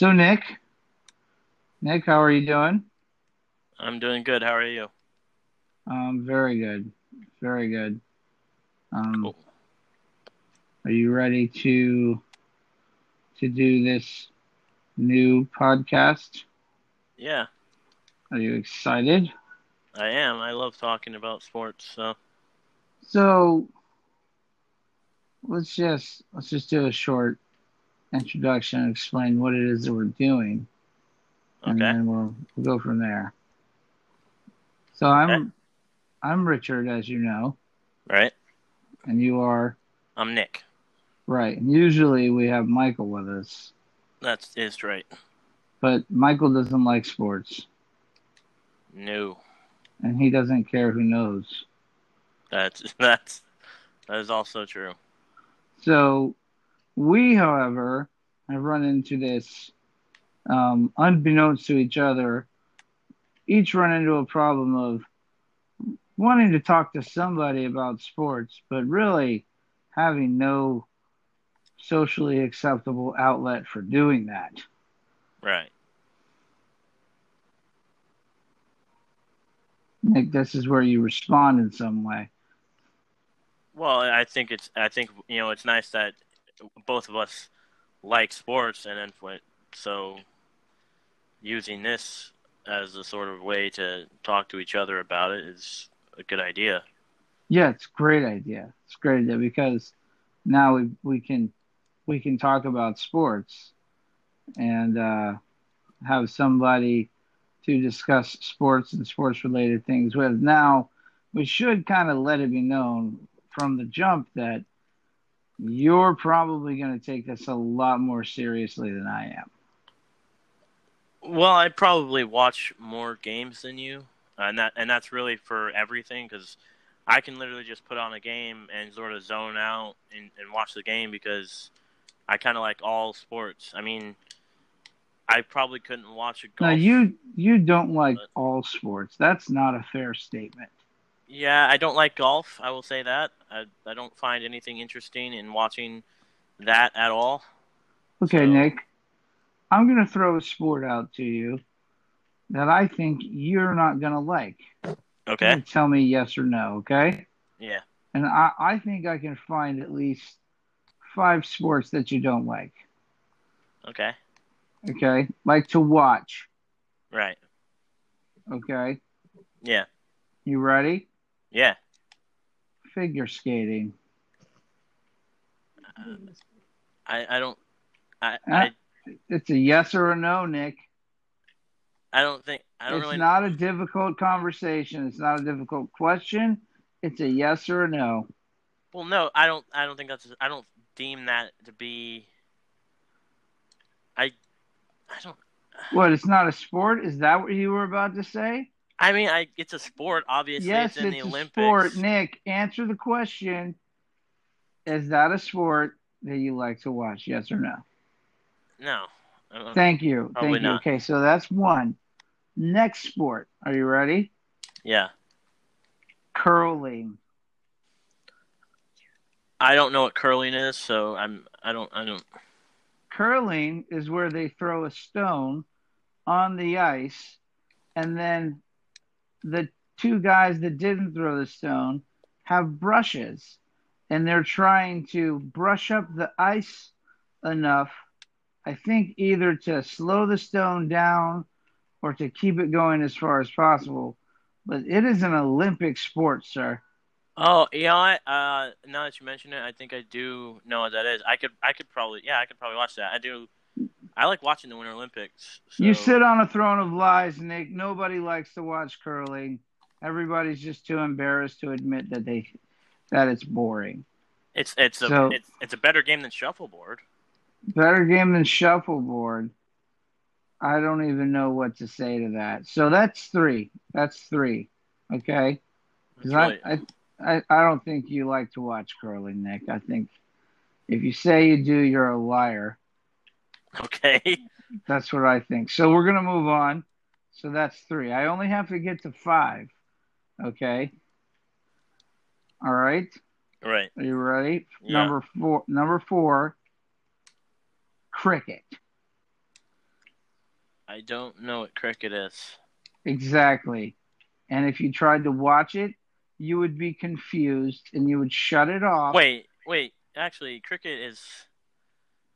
So Nick, Nick, how are you doing? I'm doing good. How are you? Um, very good, very good. Um, Cool. Are you ready to to do this new podcast? Yeah, Are you excited? I am. I love talking about sports. So So let's just let's just do a short introduction and explain what it is that we're doing, and then we'll, we'll go from there. So I'm I'm Richard, as you know, right? and you are I'm Nick. right. And usually we have Michael with us, That's is right. but Michael doesn't like sports, No, and he doesn't care who knows. that's that's that is also true. So we, however, have run into this um, unbeknownst to each other. Each run into a problem of wanting to talk to somebody about sports, but really having no socially acceptable outlet for doing that. Right. Nick, this is where you respond in some way. Well, I think it's I think you know it's nice that both of us like sports, and for- so using this as a sort of way to talk to each other about it is a good idea. Yeah, it's a great idea. It's a great idea because now we we can we can talk about sports and uh, have somebody to discuss sports and sports related things with. Now we should kind of let it be known from the jump that you're probably going to take this a lot more seriously than I am. Well, I probably watch more games than you, and that and that's really for everything because I can literally just put on a game and sort of zone out and, and watch the game because I kind of like all sports. I mean, I probably couldn't watch a golf. Now you you don't like all sports. That's not a fair statement. Yeah, I don't like golf. I will say that. I I don't find anything interesting in watching that at all. Okay, So- Nick, I'm going to throw a sport out to you that I think you're not going to like. Okay. Tell me yes or no, okay? Yeah. And I, I think I can find at least five sports that you don't like, Okay. okay? Like to watch, Right. okay? Yeah. You ready? Yeah. Figure skating. I I don't. I Uh, I, It's a yes or a no, Nick. I don't think I don't It's really. not a difficult conversation. It's not a difficult question. It's a yes or a no. Well, no, I don't. I don't think that's. I don't deem that to be. I. I don't. What? It's not a sport? Is that what you were about to say? I mean, I. It's a sport. Obviously, yes, it's in it's the a Olympics. sport. Nick, answer the question. Is that a sport that you like to watch? Yes or no? No. Thank you. Thank you. not. Okay, so that's one. Next sport. Are you ready? yeah. Curling. I don't know what curling is, so I'm. I don't. I don't. Curling is where they throw a stone on the ice, and then the two guys that didn't throw the stone have brushes, and they're trying to brush up the ice enough, I think, either to slow the stone down or to keep it going as far as possible. But it is an Olympic sport, sir. Oh, you know? Uh, now that you mention it, I think I do know what that is. I could. I could probably. Yeah, I could probably watch that. I do. I like watching the Winter Olympics. So. You sit on a throne of lies, Nick. Nobody likes to watch curling. Everybody's just too embarrassed to admit that they that it's boring. It's it's a So- it's it's a better game than shuffleboard. Better game than shuffleboard. I don't even know what to say to that. So that's three. That's three. Okay. Because Really- I, I, I don't think you like to watch curling, Nick. I think if you say you do, you're a liar. Okay. That's what I think. So we're gonna move on. So that's three. I only have to get to five. Okay. All right. Right. Are you ready? Yeah. Number four. Number four. Cricket. I don't know what cricket is. Exactly. And if you tried to watch it, you would be confused and you would shut it off. Wait, wait. Actually, cricket is.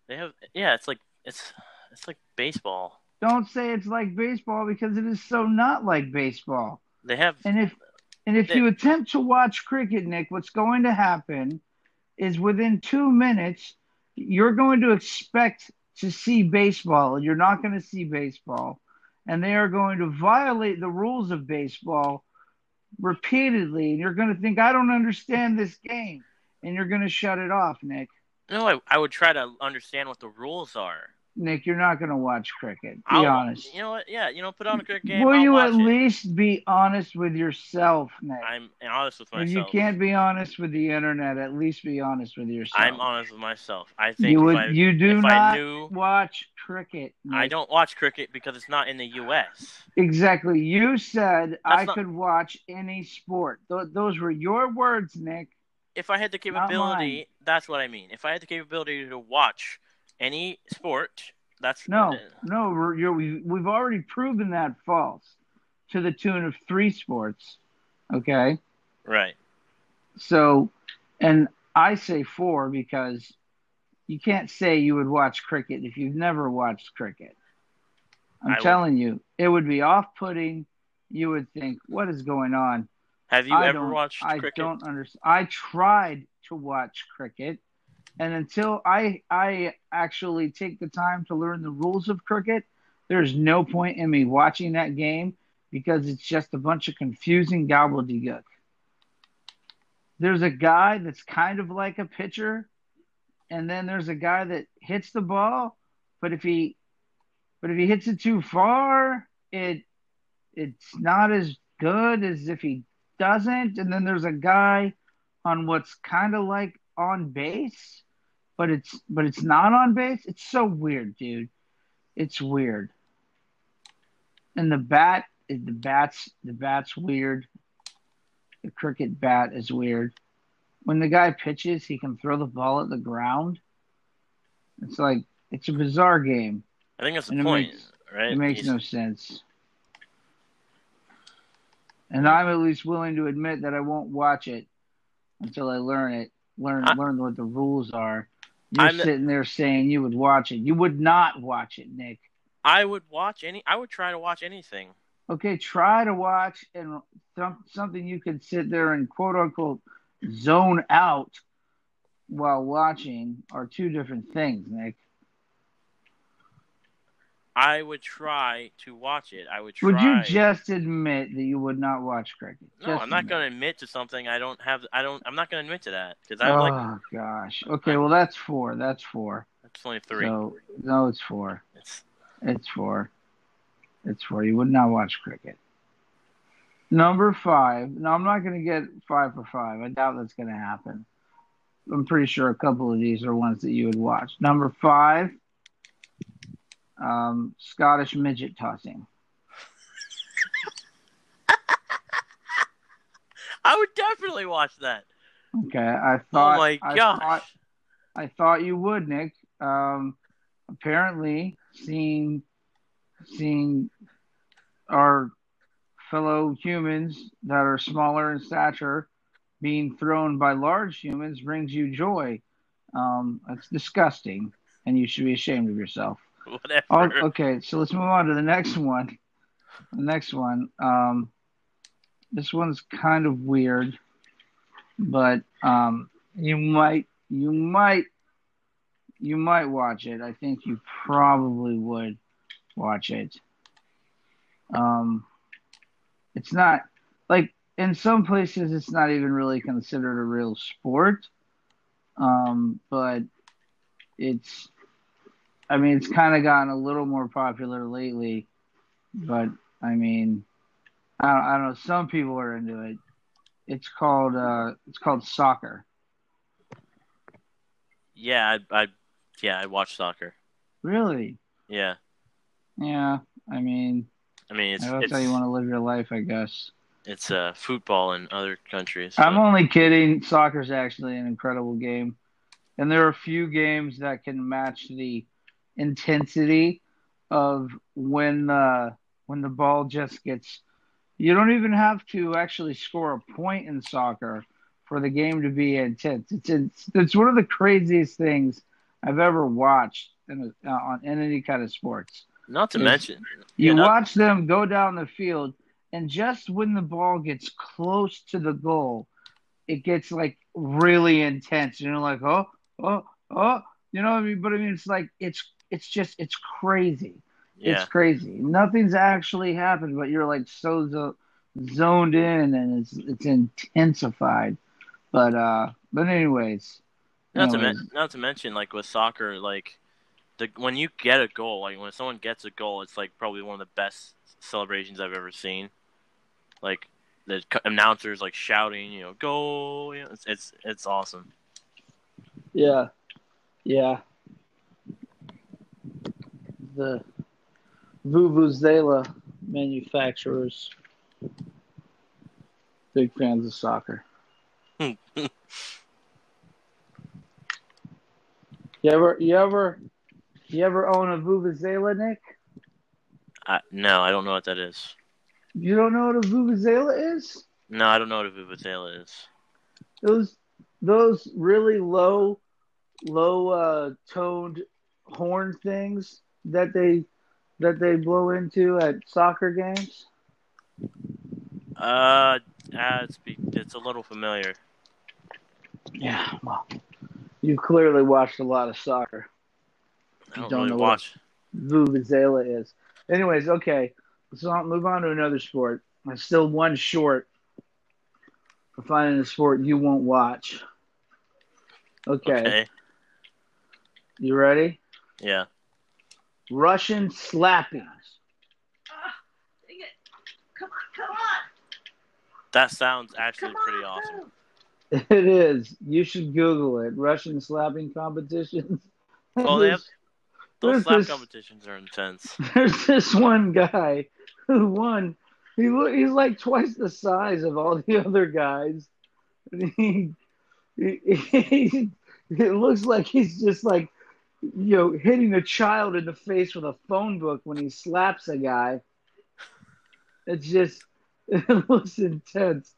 They have yeah. It's like it's it's like baseball. Don't say it's like baseball because it is so not like baseball. They have And if and if They- you attempt to watch cricket, Nick, what's going to happen is within two minutes you're going to expect to see baseball, and you're not going to see baseball, and they are going to violate the rules of baseball repeatedly, and you're going to think, I don't understand this game, and you're going to shut it off, Nick. No. I, I would try to understand what the rules are. Nick, you're not going to watch cricket. Be I'll- honest. You know what? Yeah, you know, put on a cricket game. Will I'll you at it. least be honest with yourself, Nick? I'm honest with If you can't be honest with the internet, at least be honest with yourself. I'm honest with myself. I think You would. I, you do if not I knew, watch cricket. I don't watch cricket because it's not in the U.S. exactly. You said I not- could watch any sport. Th- those were your words, Nick. If I had the capability, that's what I mean. If I had the capability to watch any sport, that's No, no. we're- You're, we, we've already proven that false to the tune of three sports. Okay. right. So, and I say four because you can't say you would watch cricket if you've never watched cricket. I'm I would- telling you, it would be off putting. You would think, what is going on? Have you I ever watched I cricket? don't understand. I tried to watch cricket, and until I I actually take the time to learn the rules of cricket, there's no point in me watching that game because it's just a bunch of confusing gobbledygook. There's a guy that's kind of like a pitcher, and then there's a guy that hits the ball, but if he but if he hits it too far, it it's not as good as if he doesn't. And then there's a guy on what's kind of like on base, but it's but it's not on base. It's so weird, dude. It's weird. And the bat, the bats, the bat's weird. The cricket bat is weird. When the guy pitches, he can throw the ball at the ground. It's like it's a bizarre game. I think that's the and it point, makes- right? It makes He's- no sense. And I'm at least willing to admit that I won't watch it until I learn it, learn I- learn what the rules are. You're I'm- sitting there saying you would watch it. You would not watch it, Nick. I would watch any. I would try to watch anything. Okay, try to watch and some, something you could sit there and quote unquote zone out while watching are two different things, Nick. I would try to watch it. I would try. Would you just admit that you would not watch cricket? No, Just I'm not going to admit to something I don't have. I don't. I'm not going to admit to that because I Oh like. gosh. Okay, well that's four. That's four. It's only three. So no, it's four. It's It's four. It's four. You would not watch cricket. Number five. No, I'm not going to get five for five. I doubt that's going to happen. I'm pretty sure a couple of these are ones that you would watch. Number five. Um, Scottish midget tossing. I would definitely watch that. Okay, I thought. oh my I gosh! thought, I thought you would, Nick. Um, apparently, seeing seeing our fellow humans that are smaller in stature being thrown by large humans brings you joy. Um, that's disgusting, and you should be ashamed of yourself. Whatever. Oh, okay, so let's move on to the next one. The next one. Um, this one's kind of weird, but um, you might, you might, you might watch it. I think you probably would watch it. Um, it's not like in some places it's not even really considered a real sport. Um, but it's I mean, it's kind of gotten a little more popular lately, but I mean, I don't, I don't know. Some people are into it. It's called uh, it's called soccer. Yeah, I, I, yeah, I watch soccer. Really? Yeah, Yeah. I mean, I mean it's that's it's how you want to live your life, I guess. it's uh, football in other countries. I'm only kidding. Soccer's actually an incredible game, and there are a few games that can match the intensity of when uh, when the ball just gets. You don't even have to actually score a point in soccer for the game to be intense. It's it's, it's one of the craziest things I've ever watched in, a, uh, on in any kind of sports. Not to mention, You not- watch them go down the field, and just when the ball gets close to the goal, it gets like really intense. You know, like oh, oh, oh. You know what I mean? But I mean, it's like it's it's just it's crazy. yeah. It's crazy. Nothing's actually happened, but you're like so zo- zoned in, and it's it's intensified. But uh, but anyways, Not to, anyways, men- not to mention, like with soccer, like the when you get a goal, like when someone gets a goal, it's like probably one of the best celebrations I've ever seen. Like the c- announcers like shouting, you know, goal. You know, it's it's it's awesome. yeah, yeah. The Vuvuzela manufacturers, big fans of soccer. You ever, you ever, you ever own a Vuvuzela, Nick? I, no, I don't know what that is. You don't know what a Vuvuzela is? No, I don't know what a vuvuzela is. Those, those really low, low uh, toned horn things that they, that they blow into at soccer games. Uh, uh it's be- it's a little familiar. Yeah, well, you clearly watched a lot of soccer. I don't, Don't really know what- watch. Vuvuzela is. Anyways, okay, let's not move on to another sport. I'm still one short for finding a sport you won't watch. Okay, Okay. you ready? Yeah. Russian slappings. Ah, dang. Come on, come on. That sounds actually Come pretty on, awesome. It is. You should Google it. Russian slapping competitions. Well, they have- Those slap this- competitions are intense. There's this one guy who won. He he's like twice the size of all the other guys. And he, he, he, it looks like he's just like, you know, hitting a child in the face with a phone book when he slaps a guy. It's just, it looks intense.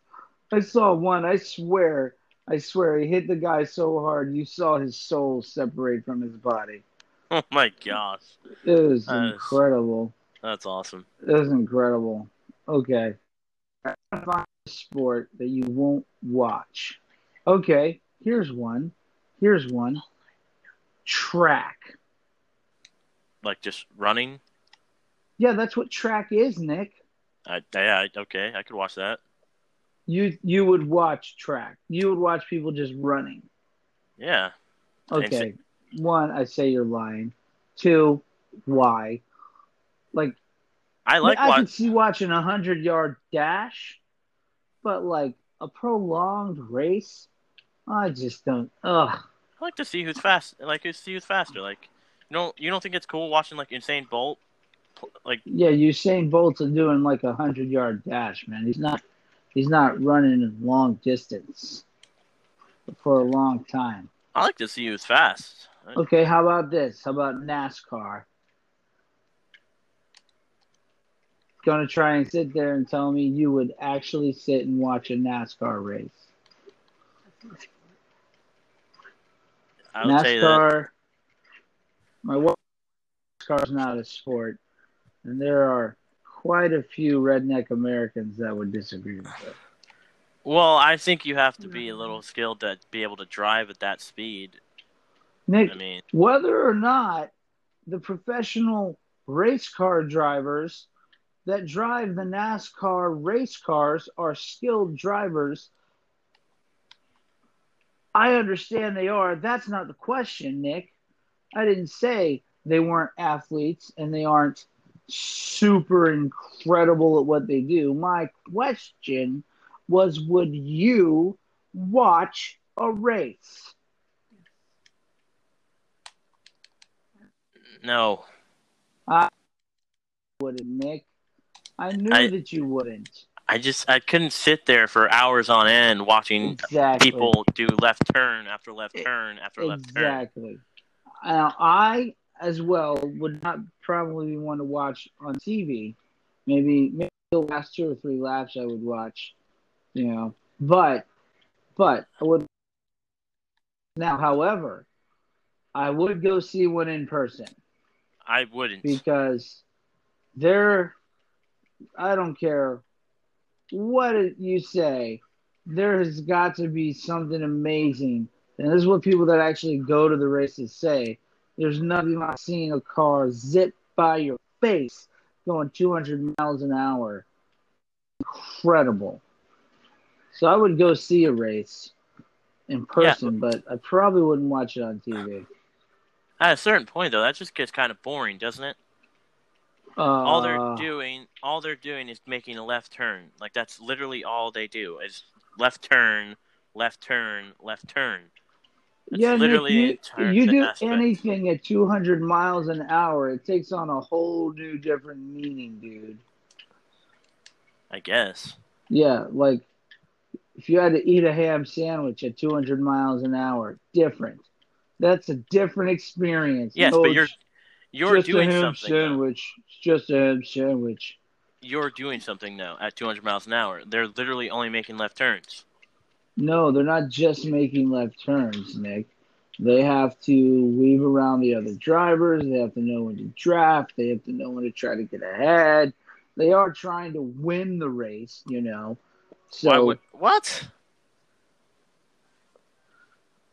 I saw one. I swear, I swear, he hit the guy so hard you saw his soul separate from his body. Oh my gosh, It was That is- incredible. that's awesome. It was incredible. Okay. Find a sport that you won't watch. Okay, here's one. Here's one. Track. Like just running. Yeah, that's what track is, Nick. I, okay, I could watch that. You you would watch track. You would watch people just running. Yeah, Okay. One, I say you're lying. Two, why? Like I like I watch. could see watching a hundred yard dash, but like a prolonged race, I just don't. Ugh. I like to see who's fast. Like to see who's faster. Like you don't you don't think it's cool watching like Usain Bolt? Like Yeah, Usain Bolt's doing like a hundred yard dash, man. He's not. He's not running a long distance for a long time. I like to see who's fast. Okay, how about this? How about NASCAR? Gonna try and sit there and tell me you would actually sit and watch a NASCAR race. I would say that. NASCAR. My wife, NASCAR is not a sport, and there are quite a few redneck Americans that would disagree with that. Well, I think you have to be a little skilled to be able to drive at that speed. Nick, I mean, whether or not the professional race car drivers that drive the NASCAR race cars are skilled drivers, I understand they are. That's not the question, Nick. I didn't say they weren't athletes and they aren't super incredible at what they do. My question was would you watch a race? no. I wouldn't, Nick. I knew I- that you wouldn't. I just I couldn't sit there for hours on end watching Exactly. people do left turn after left turn after left turn. Exactly. Now, I as well would not probably be one to watch on TV. Maybe maybe the last two or three laps I would watch, you know. But but I would now, however, I would go see one in person I wouldn't. because they're I don't care what did you say, there has got to be something amazing. And this is what people that actually go to the races say. There's nothing like seeing a car zip by your face going 200 miles an hour. Incredible. So I would go see a race in person, but I probably wouldn't watch it on TV. At a certain point, though, that just gets kind of boring, doesn't it? Uh, all they're doing, all they're doing is making a left turn. Like that's literally all they do is left turn, left turn, left turn. That's yeah, literally you, you do aspect. anything at 200 miles an hour, it takes on a whole new different meaning, dude. I guess. Yeah, like if you had to eat a ham sandwich at 200 miles an hour, different. That's a different experience. Yes, No, but you're you're just doing a ham something. sandwich. It's just a ham sandwich. You're doing something now at 200 miles an hour. They're literally only making left turns. No, they're not just making left turns, Nick. They have to weave around the other drivers. They have to know when to draft. They have to know when to try to get ahead. They are trying to win the race, you know. So Why would what?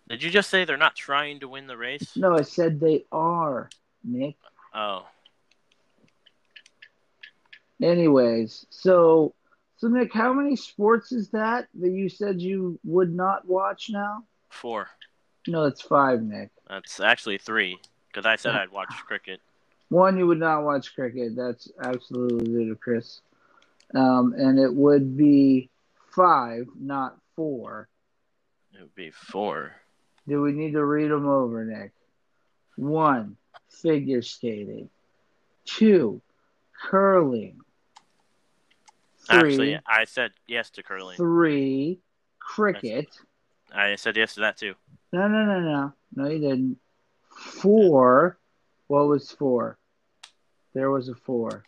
Did you just say they're not trying to win the race? no, I said they are, Nick. Oh, Anyways, so so Nick, how many sports is that that you said you would not watch now? four. No, it's five, Nick. That's actually three because I said I'd watch cricket. One, you would not watch cricket. That's absolutely ludicrous. Um, and it would be five, not four. It would be four. Do we need to read them over, Nick? One, figure skating. Two, curling. Three, Actually, I said yes to curling. three, cricket. I said yes to that too. No, no, no, no. No, you didn't. Four. What was four? There was a four.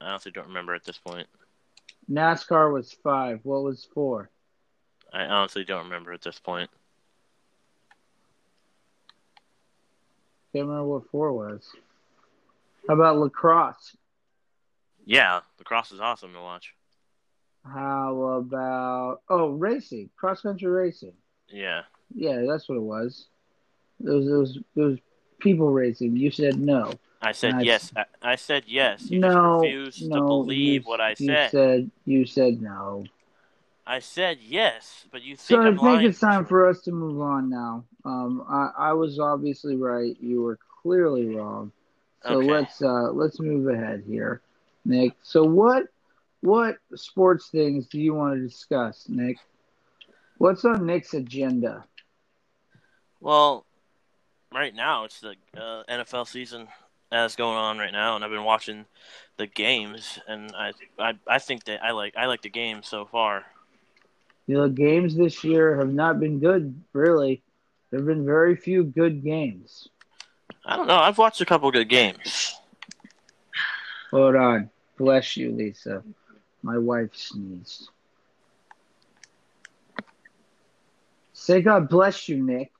I honestly don't remember at this point. NASCAR was five. What was four? I honestly don't remember at this point. Can't remember what four was. How about lacrosse? Yeah, lacrosse is awesome to watch. How about oh racing, cross country racing? Yeah, Yeah, that's what it was. It was it was it was people racing. You said no. I said Nice. yes. I, I said yes. You no, just refused no. to believe you, what I you said. said you said no. I said yes, but you think I I'm think lying. it's time for us to move on now. Um, I, I was obviously right. You were clearly wrong. So Okay. let's uh, let's move ahead here, Nick. So what what sports things do you want to discuss, Nick? What's on Nick's agenda? Well, right now it's the uh, NFL season that's going on right now, and I've been watching the games, and I, I, I think that I like I like the games so far. You know, games this year have not been good. Really, there have been very few good games. I don't know. I've watched a couple good games. Hold on, bless you, Lisa. My wife sneezed. Say God bless you, Nick.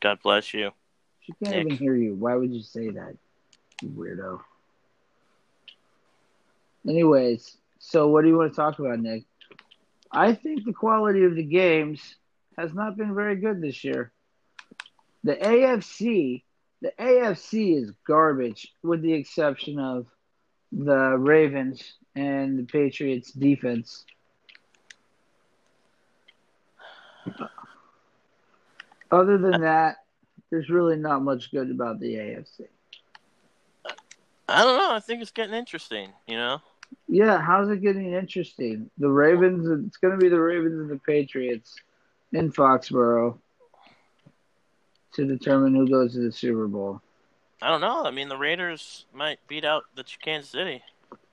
God bless you. She can't Nick. even hear you. Why would you say that, you weirdo? Anyways, so what do you want to talk about, Nick? I think the quality of the games has not been very good this year. The AFC, the AFC is garbage, with the exception of the Ravens and the Patriots defense. Other than that, there's really not much good about the AFC. I don't know. I think it's getting interesting. You know. Yeah, how's it getting interesting? The Ravens, it's going to be the Ravens and the Patriots in Foxborough to determine who goes to the Super Bowl. I don't know. I mean, the Raiders might beat out the Kansas City.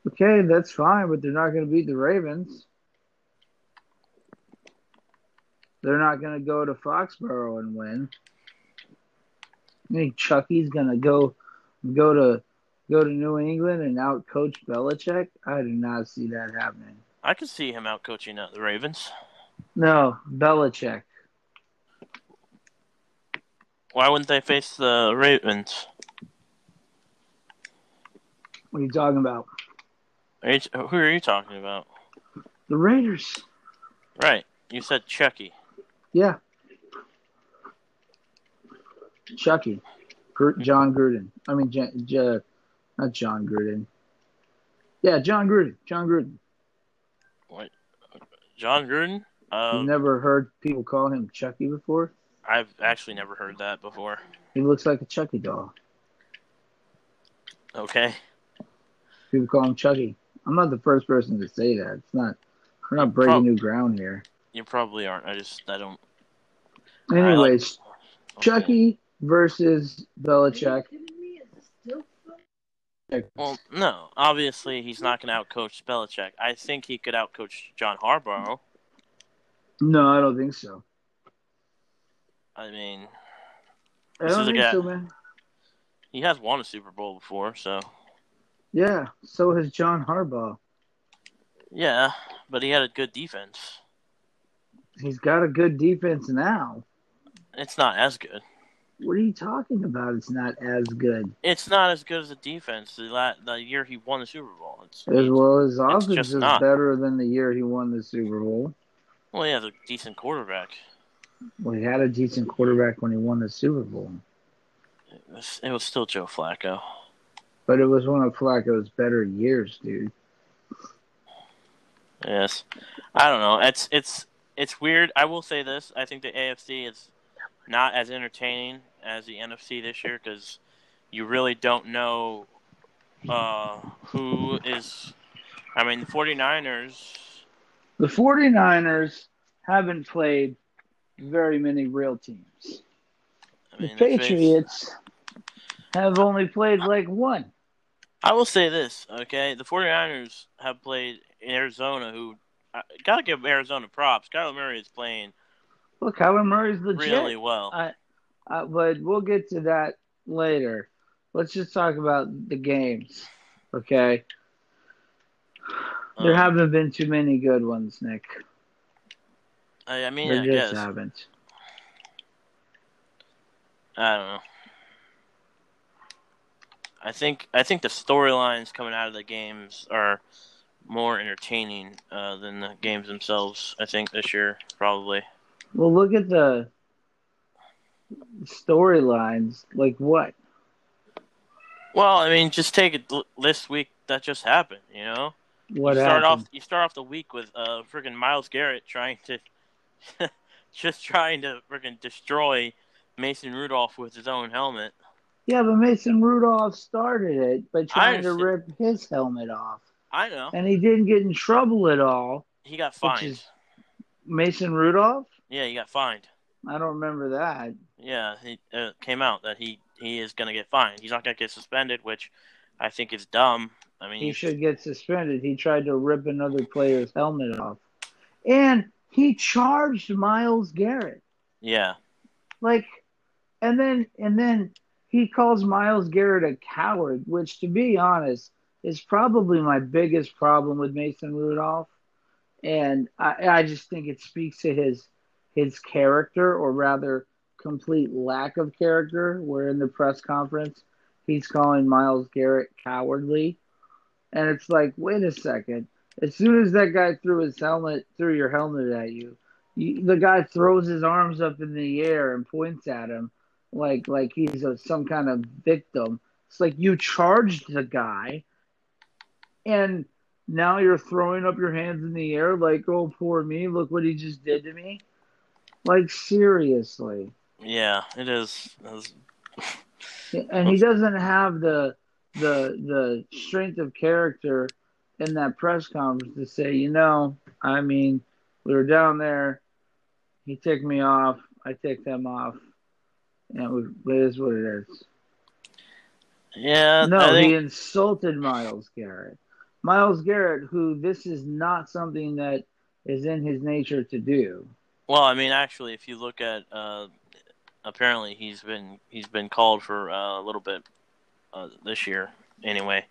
Okay, that's fine, but they're not going to beat the Ravens. They're not going to go to Foxborough and win. I think Chucky's gonna go go to go to New England and out coach Belichick? I do not see that happening. I could see him out coaching uh, the Ravens. No, Belichick. Why wouldn't they face the Ravens? What are you talking about? Are you, who are you talking about? The Raiders. Right. You said Chucky. Yeah. Chucky. Jon Gruden. I mean, J- J- not Jon Gruden. Yeah, Jon Gruden. Jon Gruden. What? Jon Gruden? Uh, You've never heard people call him Chucky before? I've actually never heard that before. He looks like a Chucky doll. Okay. People call him Chucky. I'm not the first person to say that. It's not. We're not breaking Prob- new ground here. You probably aren't. I just I don't. Anyways, okay. Chucky versus Belichick. Are you kidding me? Is this still fun? Well, no. Obviously, he's not going to outcoach Belichick. I think he could outcoach John Harbaugh. No, I don't think so. I mean, I This don't is a think guy- so, man. he has won a Super Bowl before, so Yeah, so has John Harbaugh. yeah. But he had a good defense. He's got a good defense now. It's not as good. What are you talking about? It's not as good. It's not as good as the defense the la- the year he won the Super Bowl. It's, As well as offense is not. better than the year he won the Super Bowl. well, he has a decent quarterback. Well, he had a decent quarterback when he won the Super Bowl, It was, it was still Joe Flacco. but it was one of Flacco's better years, dude. Yes, I don't know. It's it's it's weird. I will say this: I think the AFC is not as entertaining as the NFC this year because you really don't know uh, who is. I mean, the 49ers. The 49ers haven't played very many real teams. I The mean, face- Patriots have only played like one. I will say this, okay? The 49ers have played Arizona, who I gotta give Arizona props. Kyler Murray is playing Look, Kyler Murray's legit. really well. I, uh, but we'll get to that later. Let's just talk about the games, okay? There Um, haven't been too many good ones, Nick. I, I mean, There I just guess haven't. I don't know. I think I think the storylines coming out of the games are more entertaining uh, than the games themselves. I think this year probably. Well, look at the storylines. Like what? Well, I mean, just take it l- this week that just happened. You know, What you start happened? off you start off the week with uh freaking Myles Garrett trying to just trying to freaking destroy Mason Rudolph with his own helmet. Yeah, but Mason Rudolph started it by trying to rip his helmet off, I know and he didn't get in trouble at all. he got fined. Mason Rudolph? Yeah, he got fined. I don't remember that. Yeah, it uh, came out that he he is going to get fined. He's not going to get suspended, which I think is dumb. I mean, He should get suspended. He tried to rip another player's helmet off, and he charged Myles Garrett. yeah, like and then and then he calls Myles Garrett a coward, which to be honest is probably my biggest problem with Mason Rudolph. And I, I just think it speaks to his his character or rather complete lack of character where in the press conference he's calling Myles Garrett cowardly. And it's like, wait a second. As soon as that guy threw his helmet threw your helmet at you, you, the guy throws his arms up in the air and points at him like like he's a, some kind of victim. It's like you charged the guy, and now you're throwing up your hands in the air like, "Oh, poor me! Look what he just did to me." Like seriously, yeah, it is. It is- and he doesn't have the the the strength of character in that press conference to say, you know, I mean, we were down there. He ticked me off. I ticked him off. And it, was, it is what it is. yeah, No, I he insulted Myles Garrett. Myles Garrett, who this is not something that is in his nature to do. Well, I mean, actually, if you look at uh, apparently he's been he's been called for uh, a little bit uh, this year anyway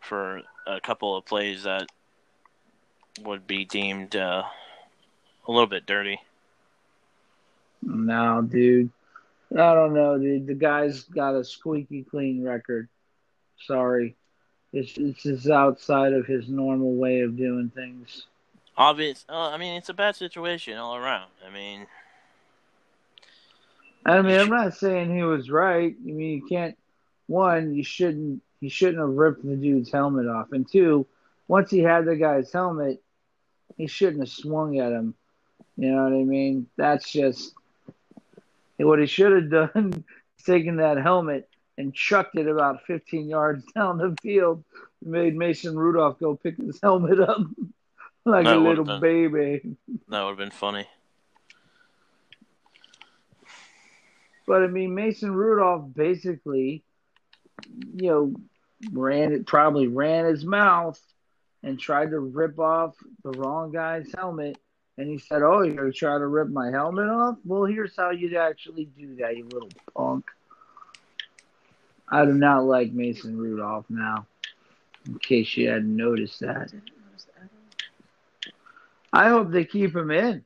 for a couple of plays that would be deemed uh, a little bit dirty. No, dude. I don't know, dude. The guy's got a squeaky clean record. Sorry. It's, it's just outside of his normal way of doing things. Obvious. Uh, I mean, it's a bad situation all around. I mean, I mean, I'm not saying he was right. I mean, you can't. One, you shouldn't. He shouldn't have ripped the dude's helmet off. And two, once he had the guy's helmet, he shouldn't have swung at him. You know what I mean? That's just what he should have done. taken that helmet and chucked it about 15 yards down the field. Made Mason Rudolph go pick his helmet up like That a little been- baby. that would have been funny. But I mean, Mason Rudolph basically, you know, ran it probably ran his mouth and tried to rip off the wrong guy's helmet. And he said, "Oh, you're gonna try to rip my helmet off? Well, here's how you'd actually do that, you little punk." I do not like Mason Rudolph now. In case you hadn't noticed that, I hope they keep him in.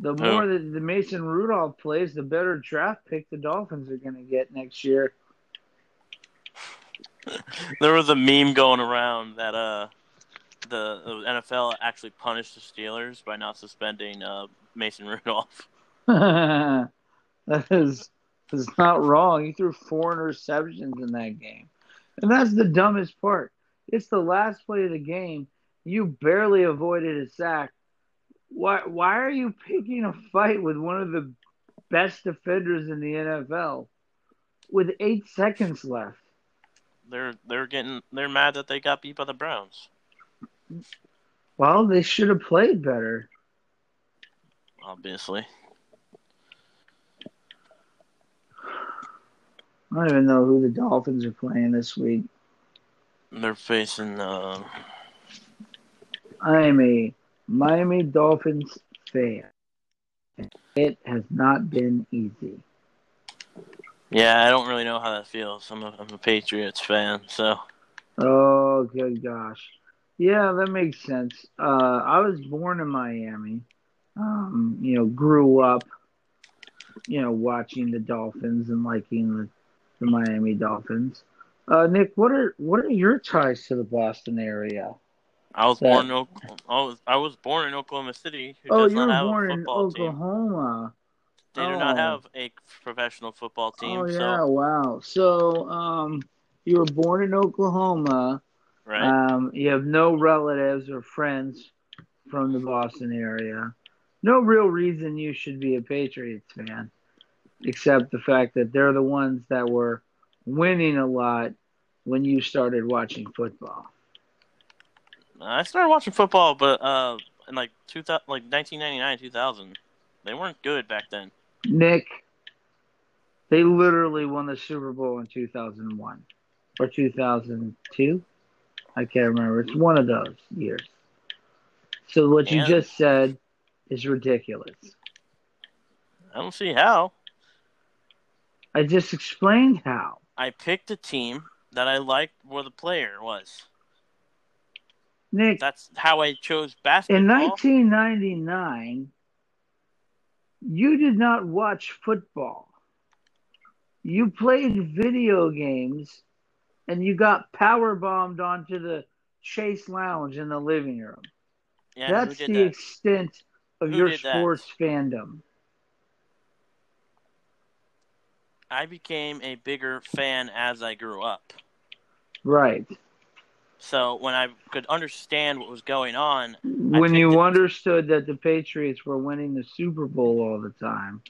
The Who? more that the Mason Rudolph plays, the better draft pick the Dolphins are going to get next year. There was a meme going around that uh, the, the NFL actually punished the Steelers by not suspending uh, Mason Rudolph. that is is not wrong. He threw four interceptions in that game, and that's the dumbest part. It's the last play of the game. You barely avoided a sack. Why? Why are you picking a fight with one of the best defenders in the NFL with eight seconds left? They're they're getting they're mad that they got beat by the Browns. Well, they should have played better. Obviously, I don't even know who the Dolphins are playing this week. they're facing. Uh, I am a Miami Dolphins fan. It has not been easy. yeah, I don't really know how that feels. I'm a, I'm a Patriots fan, so Oh, good gosh. Yeah, that makes sense. Uh, I was born in Miami. Um, you know, grew up, you know, watching the Dolphins and liking the, the Miami Dolphins. Uh, Nick, what are what are your ties to the Boston area? I was born in Oklahoma. I was, I was born in Oklahoma City. Oh, you were born in football team. Oklahoma. They do not Oh. have a professional football team. Oh yeah, So wow. So, um, you were born in Oklahoma. right, Um, you have no relatives or friends from the Boston area. No real reason you should be a Patriots fan, except the fact that they're the ones that were winning a lot when you started watching football. I started watching football, but uh, in like two thousand, like nineteen ninety nine, two thousand, they weren't good back then. Nick, they literally won the Super Bowl in 2001 or 2002. I can't remember. It's one of those years. So what you just said is ridiculous. I don't see how. I just explained how. I picked a team that I liked where the player was. Nick, That's how I chose basketball. in 1999, you did not watch football. You played video games and you got power bombed onto the Chase Lounge in the living room. yeah, That's the that? extent of Who your did that? sports fandom. I became a bigger fan as I grew up. Right. So when I could understand what was going on, When you it- understood that the Patriots were winning the Super Bowl all the time,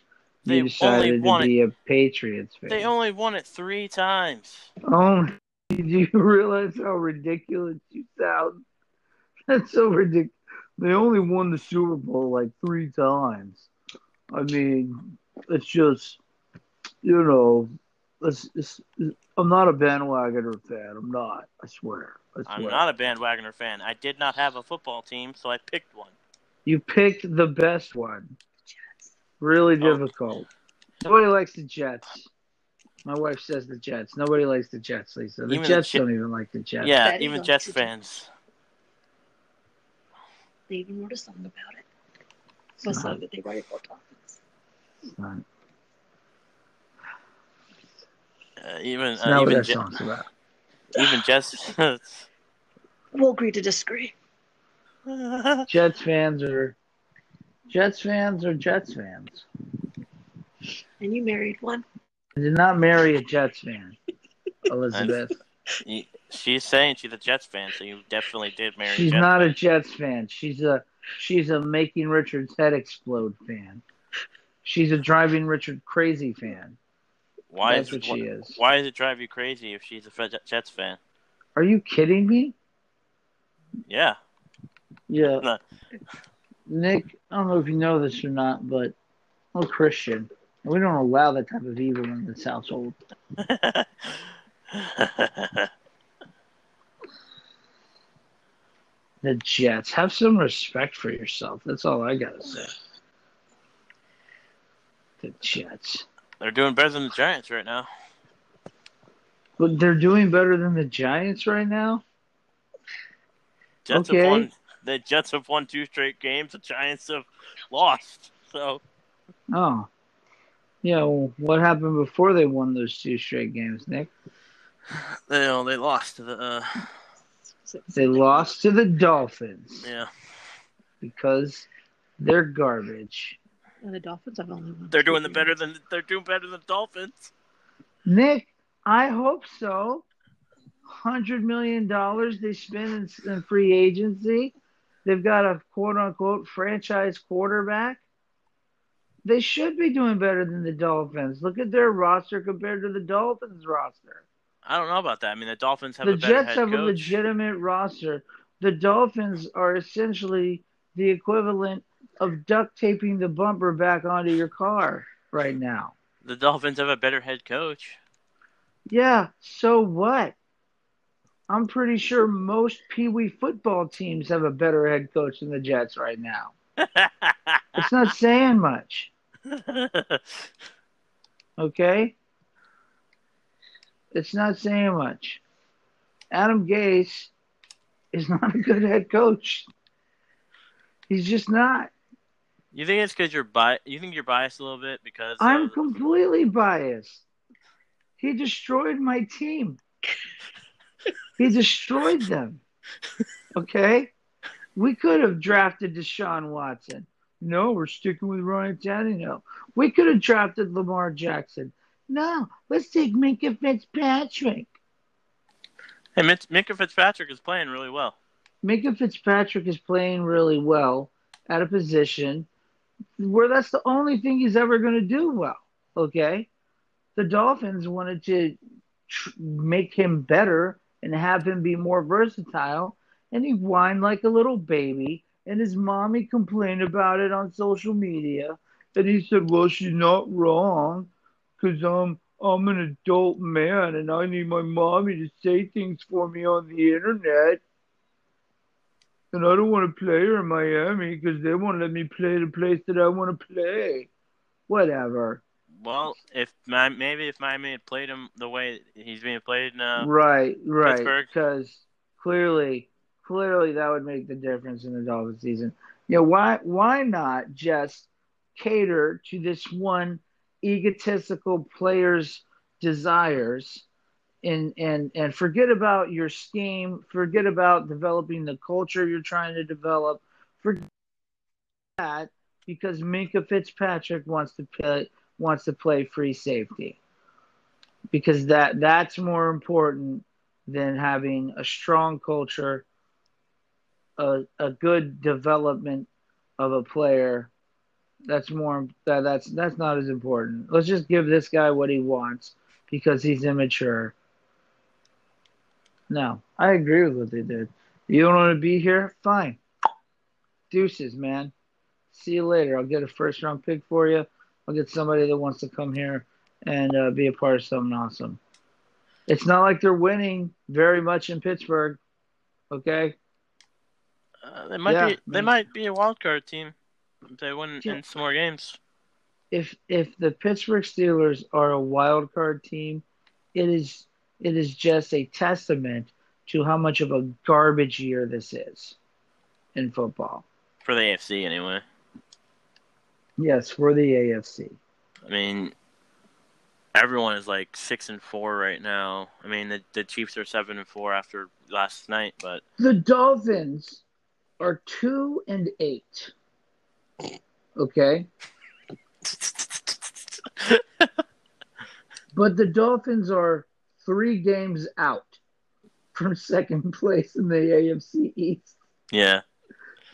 They decided to won it- be a Patriots fan. they only won it three times. Oh, do you realize how ridiculous you sound? That's so ridiculous. They only won the Super Bowl like three times. I mean, it's just, you know, it's, it's, I'm not a bandwagoner fan. I'm not. I swear. I I'm not a bandwagoner fan. I did not have a football team, so I picked one. You picked the best one. Jets. Really Oh. difficult. Nobody likes the Jets. My wife says the Jets. Nobody likes the Jets, Lisa. The Even the Jets don't even like the Jets. Yeah, That is even on Jets Twitter. fans. They even wrote a song about it. A song that they write about Dolphins. Right. Uh, even It's uh, not what even Je- song's even Jets. We'll agree to disagree. Jets fans are Jets fans are Jets fans. And you married one. I did not marry a Jets fan, Elizabeth. You- She's saying she's a Jets fan, so you definitely did marry. She's Jets not a. Jets fan. She's a she's a making Richard's head explode fan. She's a driving Richard crazy fan. Why That's is what it, she is. Why does it drive you crazy if she's a Jets fan? Are you kidding me? Yeah. Yeah. No. Nick, I don't know if you know this or not, but I'm a Christian. And we don't allow that type of evil in this household. The Jets. Have some respect for yourself. That's all I gotta say. The Jets. They're doing better than the Giants right now. But they're doing better than the Giants right now? Jets Okay. have won. The Jets have won two straight games. The Giants have lost. So Oh. Yeah, well, what happened before they won those two straight games, Nick? you know, they lost to the. Uh, They lost to the Dolphins yeah, because they're garbage. And the Dolphins have only won. they're doing the better than they're doing better than the Dolphins. Nick, I hope so. Hundred million dollars they spend in, in free agency. They've got a quote unquote franchise quarterback. They should be doing better than the Dolphins. Look at their roster compared to the Dolphins roster. I don't know about that. I mean, the Dolphins have the a better Jets head have a legitimate roster. The Dolphins are essentially the equivalent of duct taping the bumper back onto your car right now. The Dolphins have a better head coach. Yeah, so what? I'm pretty sure most Pee Wee football teams have a better head coach than the Jets right now. It's not saying much, okay? It's not saying much. Adam Gase is not a good head coach. He's just not. you think it's because you're bi- You think you're biased a little bit because I'm of- completely biased. He destroyed my team. he destroyed them. Okay? We could have drafted Deshaun Watson. No, we're sticking with Ryan Tannehill. We could have drafted Lamar Jackson. No, let's take Minkah Fitzpatrick. Hey, Minkah Fitzpatrick is playing really well. Minkah Fitzpatrick is playing really well at a position where that's the only thing he's ever going to do well. Okay? The Dolphins wanted to tr- make him better and have him be more versatile, and he whined like a little baby, and his mommy complained about it on social media. And he said, Well, she's not wrong because I'm, I'm an adult man and I need my mommy to say things for me on the internet. And I don't want to play her in Miami because they won't let me play the place that I want to play. Whatever. Well, if maybe if Miami had played him the way he's being played uh, right, right. Because clearly, clearly that would make the difference in the Dolphins season. You know, why why not just cater to this one egotistical player's desires and and and forget about your scheme, forget about developing the culture you're trying to develop. Forget that because Minkah Fitzpatrick wants to play wants to play free safety. Because that that's more important than having a strong culture, a a good development of a player. That's more that that's that's not as important. Let's just give this guy what he wants because he's immature. No, I agree with what they did. You don't want to be here? Fine. Deuces, man. See you later. I'll get a first round pick for you. I'll get somebody that wants to come here and uh, be a part of something awesome. It's not like they're winning very much in Pittsburgh. Okay? uh, they might Yeah, be they man. might be a wild card team they win Yeah. in some more games. if if the Pittsburgh Steelers are a wild card team, it is it is just a testament to how much of a garbage year this is in football. For the AFC, anyway. Yes, for the AFC. I mean, everyone is like six and four right now. I mean, the the Chiefs are seven and four after last night, but The Dolphins are two and eight. Okay, but the Dolphins are three games out from second place in the AFC East. yeah.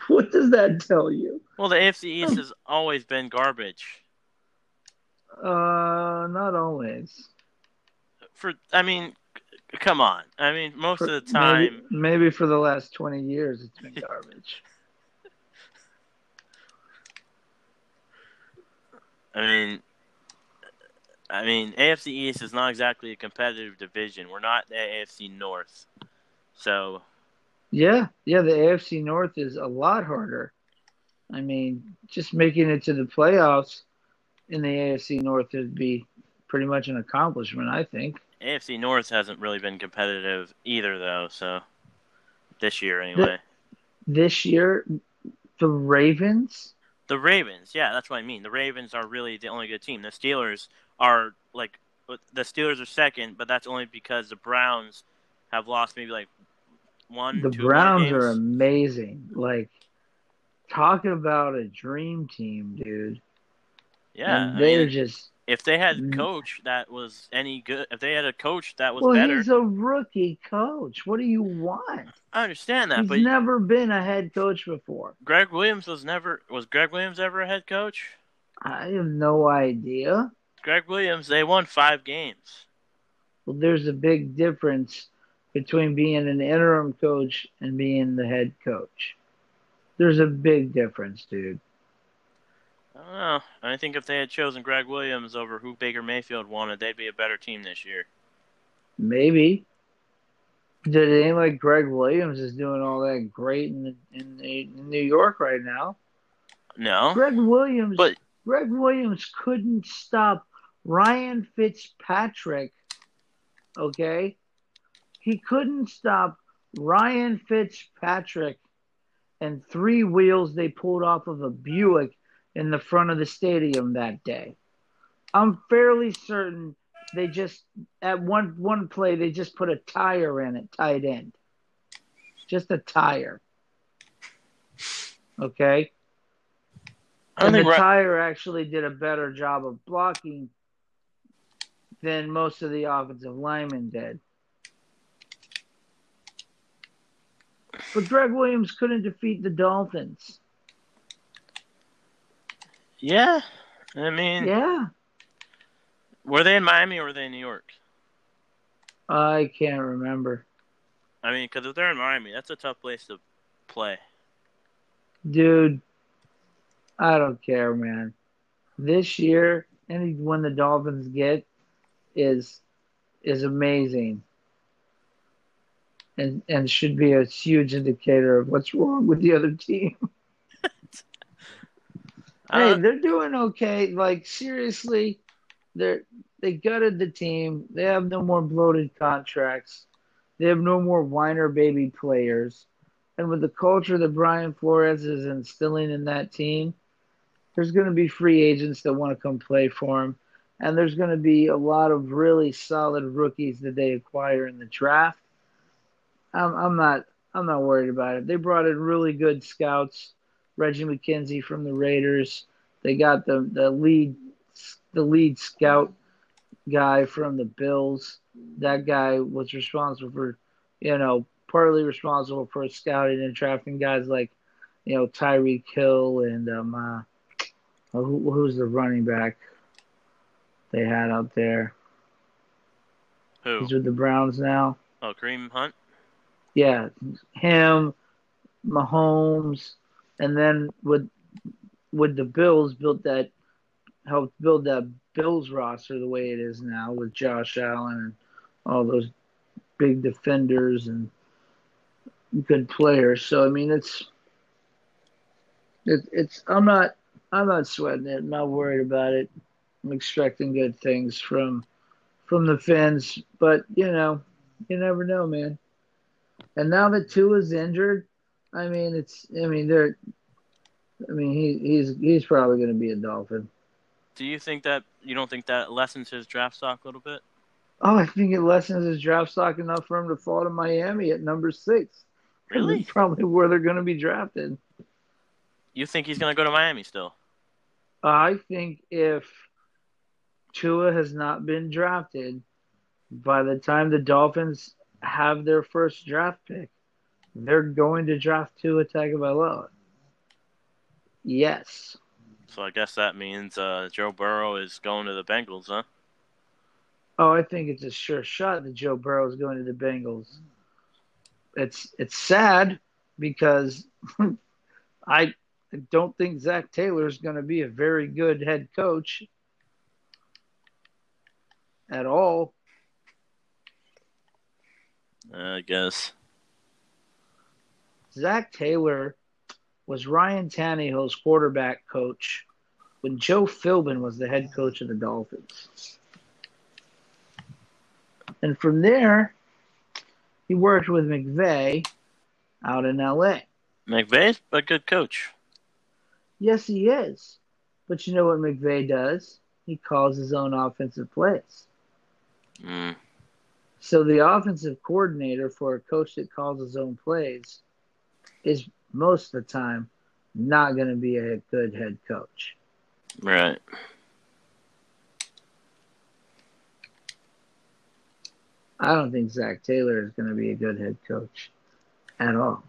What does that tell you? Well, the AFC East has always been garbage. Uh, not always. For I mean, c- come on. I mean, most For- of the time, maybe, maybe for the last twenty years, it's been garbage. I mean, I mean, AFC East is not exactly a competitive division. We're not the AFC North, so Yeah, yeah, the AFC North is a lot harder. I mean, just making it to the playoffs in the AFC North would be pretty much an accomplishment, I think. AFC North hasn't really been competitive either, though. So this year, anyway. This year, the Ravens, The Ravens, yeah, that's what I mean. The Ravens are really the only good team. The Steelers are like the Steelers are second, but that's only because the Browns have lost maybe like one. the Browns are amazing. Like, talking about a dream team, dude. yeah. And they're mean, just. if they had a coach that was any good, if they had a coach that was Well, better, he's a rookie coach. What do you want? I understand that. But he's but never been a head coach before. Gregg Williams was never was Gregg Williams ever a head coach? I have no idea. Gregg Williams, they won five games. Well, there's a big difference between being an interim coach and being the head coach. There's a big difference, dude. I don't know. I think if they had chosen Gregg Williams over who Baker Mayfield wanted, they'd be a better team this year. Maybe. Did it ain't like Gregg Williams is doing all that great in, in, in New York right now. No, Gregg Williams, But- Gregg Williams couldn't stop Ryan Fitzpatrick. Okay, he couldn't stop Ryan Fitzpatrick and three wheels they pulled off of a Buick in the front of the stadium that day. I'm fairly certain they just at one one play they just put a tire in it, tight end, just a tire. Okay. And the tire actually did a better job of blocking than most of the offensive linemen did. But Gregg Williams couldn't defeat the Dolphins. Yeah, I mean, Yeah. were they in Miami or were they in New York? I can't remember. I mean, because if they're in Miami, that's a tough place to play. Dude, I don't care, man. This year, any one the Dolphins get is is amazing. And and should be a huge indicator of what's wrong with the other team. Hey, Uh, they're doing okay. Like seriously, they're they gutted the team. They have no more bloated contracts. They have no more whiner baby players. And with the culture that Brian Flores is instilling in that team, there's going to be free agents that want to come play for him. And there's going to be a lot of really solid rookies that they acquire in the draft. I'm, I'm not I'm not worried about it. They brought in really good scouts. Reggie McKenzie from the Raiders. They got the the lead the lead scout guy from the Bills. That guy was responsible for, you know, partly responsible for scouting and drafting guys like, you know, Tyreek Hill and um, uh, who, who's the running back they had out there? who? He's with the Browns now. Oh, Kareem Hunt. Yeah, him, Mahomes, and then with with the Bills built that helped build that Bills roster the way it is now with Josh Allen and all those big defenders and good players. So I mean, it's it, it's I'm not I'm not sweating it. I'm not worried about it. I'm expecting good things from from the Finns, but you know, you never know, man. And now that Tua is injured, I mean, it's. I mean, they're. I mean, he, he's he's probably going to be a Dolphin. Do you think that you don't think that lessens his draft stock a little bit? Oh, I think it lessens his draft stock enough for him to fall to Miami at number six. Really? That's probably where they're going to be drafted. You think he's going to go to Miami still? I think if Tua has not been drafted by the time the Dolphins have their first draft pick, they're going to draft Tua Tagovailoa. Yes. So I guess that means uh, Joe Burrow is going to the Bengals, huh? Oh, I think it's a sure shot that Joe Burrow is going to the Bengals. It's it's sad because I don't think Zac Taylor is going to be a very good head coach at all. Uh, I guess. Zac Taylor was Ryan Tannehill's quarterback coach when Joe Philbin was the head coach of the Dolphins. And from there, he worked with McVay out in LA. McVay's a good coach. Yes, he is. But you know what McVay does? He calls his own offensive plays. Mm. So the offensive coordinator for a coach that calls his own plays is most of the time not going to be a good head coach. Right. I don't think Zac Taylor is going to be a good head coach at all.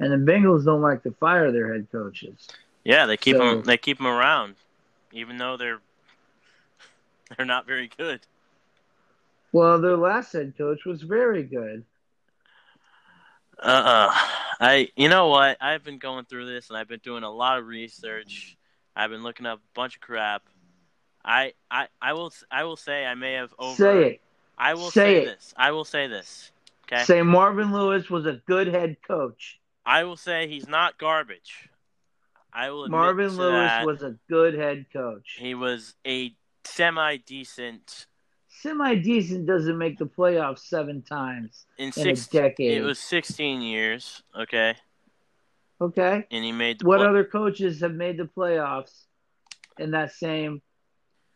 And the Bengals don't like to fire their head coaches. Yeah, they keep So- him. They keep him around, even though they're they're not very good. Well, their last head coach was very good. Uh, uh I. You know what? I've been going through this, and I've been doing a lot of research. I've been looking up a bunch of crap. I, I, I will. I will say I may have over. Say it. I will Say say this. I will say this. Okay. Say Marvin Lewis was a good head coach. I will say he's not garbage. I will Marvin Lewis was a good head coach. He was a semi decent Semi decent doesn't make the playoffs seven times in in six. a decade. It was 16 years, okay, okay. and he made the What pla- other coaches have made the playoffs in that same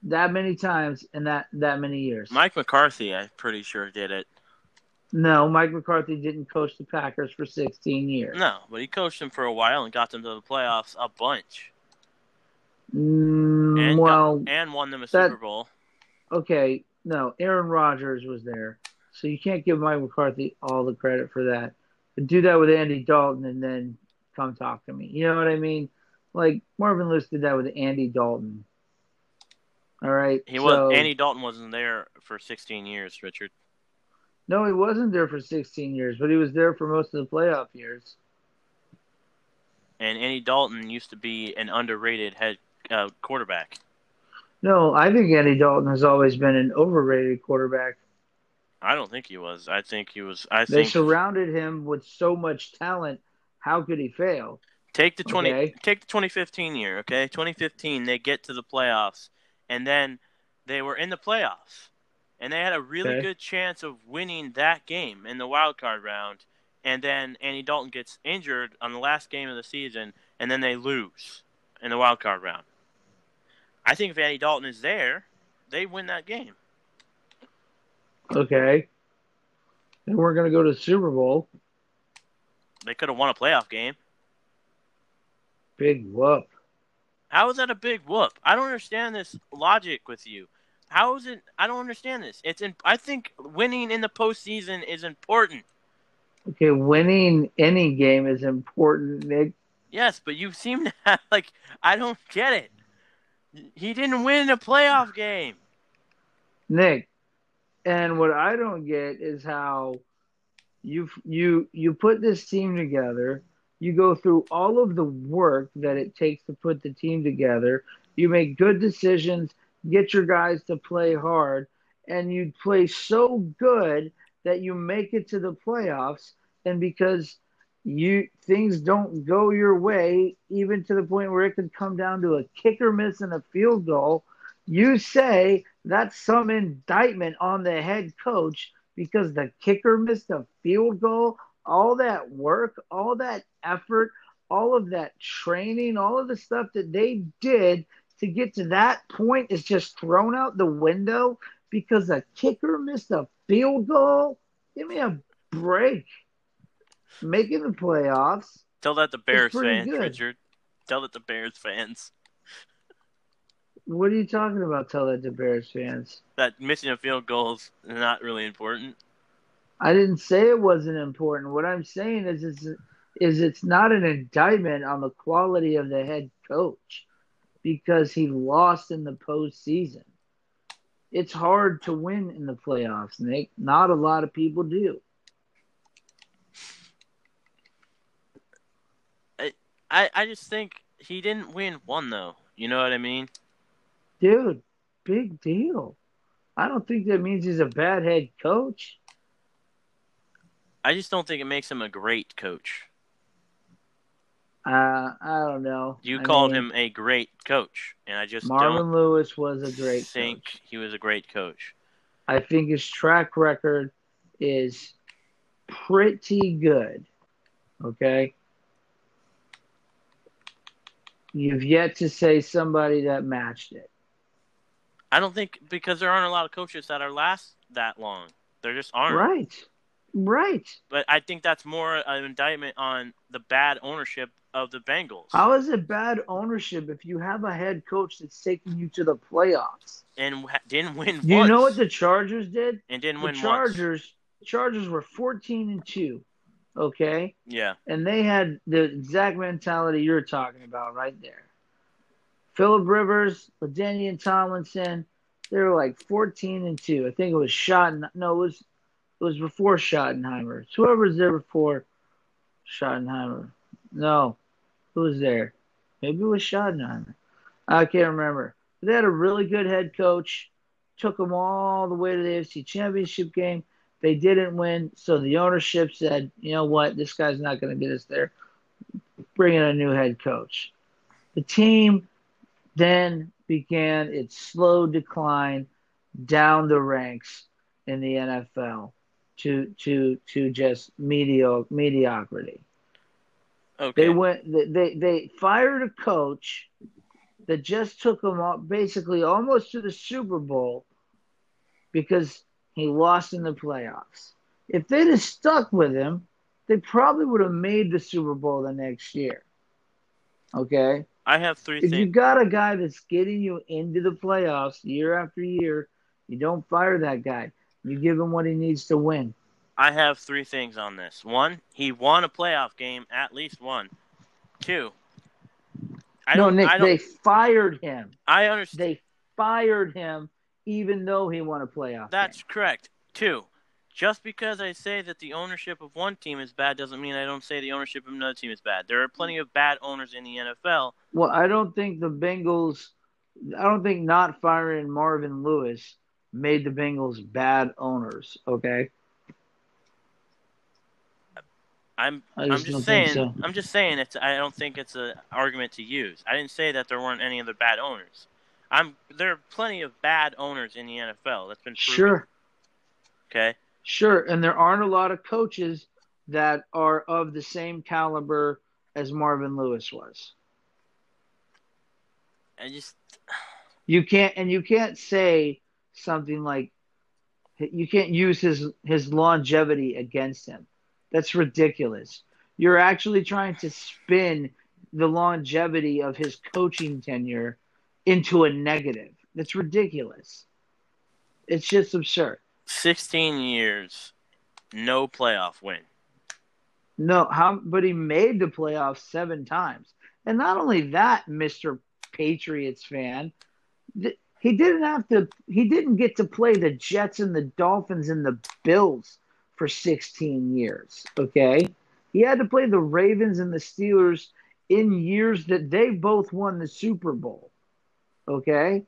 that many times in that that many years? Mike McCarthy, I'm pretty sure did it. No, Mike McCarthy didn't coach the Packers for 16 years. No, but he coached them for a while and got them to the playoffs a bunch, Mm, and well, got, and won them a that- Super Bowl. okay, no, Aaron Rodgers was there, so you can't give Mike McCarthy all the credit for that. But do that with Andy Dalton and then come talk to me. You know what I mean? Like Marvin Lewis did that with Andy Dalton. All right, He so, was Andy Dalton wasn't there for 16 years, Richard. No, he wasn't there for 16 years, but he was there for most of the playoff years. And Andy Dalton used to be an underrated head uh, quarterback. No, I think Andy Dalton has always been an overrated quarterback. I don't think he was. I think he was. I They think surrounded him with so much talent. How could he fail? Take the twenty. Okay. Take the 2015 year. Okay, 2015. They get to the playoffs, and then they were in the playoffs, and they had a really Okay. good chance of winning that game in the wild card round. And then Andy Dalton gets injured on the last game of the season, and then they lose in the wild card round. I think if Andy Dalton is there, they win that game. Okay. They we're going to go to the Super Bowl. They could have won a playoff game. Big whoop. How is that a big whoop? I don't understand this logic with you. How is it? I don't understand this. It's in. I think winning in the postseason is important. Okay, winning any game is important, Nick. Yes, but you seem to have like I don't get it. He didn't win a playoff game. Nick. And what I don't get is how you you you put this team together. You go through all of the work that it takes to put the team together. You make good decisions, get your guys to play hard, and you play so good that you make it to the playoffs. And because you things don't go your way, even to the point where it could come down to a kicker miss and a field goal, you say that's some indictment on the head coach because the kicker missed a field goal, all that work, all that effort, all of that training, all of the stuff that they did to get to that point is just thrown out the window because a kicker missed a field goal. Give me a break. Making the playoffs. Tell that to Bears fans, good. Richard. Tell that to Bears fans. What are you talking about? Tell that to Bears fans. That missing a field goal is not really important. I didn't say it wasn't important. What I'm saying is, is, is it's not an indictment on the quality of the head coach because he lost in the postseason. It's hard to win in the playoffs, Nick. Not a lot of people do. I, I just think he didn't win one though. You know what I mean? Dude, big deal. I don't think that means he's a bad head coach. I just don't think it makes him a great coach. Uh, I don't know. You I called mean, him a great coach, and I just Marvin Lewis was a great think coach. he was a great coach. I think his track record is pretty good. Okay. You've yet to say somebody that matched it. I don't think because there aren't a lot of coaches that are last that long. There just aren't. Right. Right. But I think that's more an indictment on the bad ownership of the Bengals. How is it bad ownership if you have a head coach that's taking you to the playoffs? and didn't win you once. know what the Chargers did? and didn't The win once. Chargers Chargers were 14 and 2. Okay? Yeah. and they had the exact mentality you're talking about right there. Philip Rivers, LaDainian Tomlinson, they were like 14 and two. I think it was Schotten. No, it was it was before Schottenheimer. It's whoever was there before Schottenheimer. No, who was there? Maybe it was Schottenheimer. I can't remember. But they had a really good head coach. Took them all the way to the AFC Championship game. They didn't win, so the ownership said, "You know what? This guy's not going to get us there. Bring in a new head coach." The team then began its slow decline down the ranks in the NFL to to to just medio, mediocrity. Okay. They went. They, they they fired a coach that just took them up basically almost to the Super Bowl because he lost in the playoffs. If they'd have stuck with him, they probably would have made the Super Bowl the next year. Okay, I have three if you got a guy that's getting you into the playoffs year after year, you don't fire that guy. You give him what he needs to win. I have three things on this. One, he won a playoff game, at least one. Two, I no, don't. Nick, I don't. they fired him. I understand. They fired him even though he won a playoff. That's game. correct. Two, just because I say that the ownership of one team is bad doesn't mean I don't say the ownership of another team is bad. There are plenty of bad owners in the NFL. Well, I don't think the Bengals. I don't think not firing Marvin Lewis made the Bengals bad owners. Okay, I'm. I'm just just saying. so. I'm just saying. It's. I don't think it's an argument to use. I didn't say that there weren't any other bad owners. I'm. There are plenty of bad owners in the NFL. That's been proven. sure, Okay. sure, and there aren't a lot of coaches that are of the same caliber as Marvin Lewis was. I just. You can't, and you can't say something like you can't use his his longevity against him. That's ridiculous. You're actually trying to spin the longevity of his coaching tenure into a negative. That's ridiculous. It's just absurd. 16 years, no playoff win. No, how but he made the playoffs seven times. And not only that, Mr. Patriots fan, th- he didn't have to he didn't get to play the Jets and the Dolphins and the Bills for 16 years, okay? He had to play the Ravens and the Steelers in years that they both won the Super Bowl. Okay?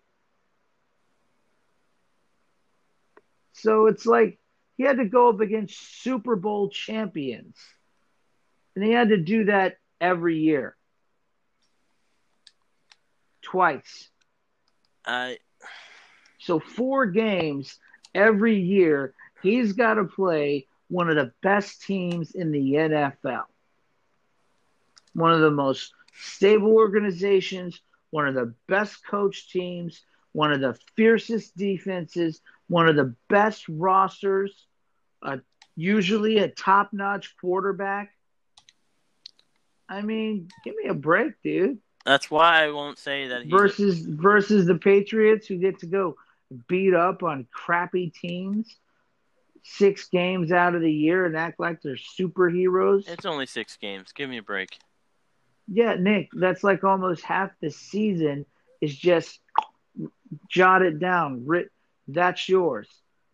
So it's like he had to go up against Super Bowl champions. And he had to do that every year. Twice. I So four games every year, he's got to play one of the best teams in the NFL. One of the most stable organizations, one of the best coach teams, one of the fiercest defenses, one of the best rosters, uh, usually a top-notch quarterback. I mean, give me a break, dude. that's why I won't say that he's Versus versus the Patriots who get to go beat up on crappy teams six games out of the year and act like they're superheroes. it's only six games. Give me a break. Yeah, Nick, that's like almost half the season is just jot it down. Writ, that's yours.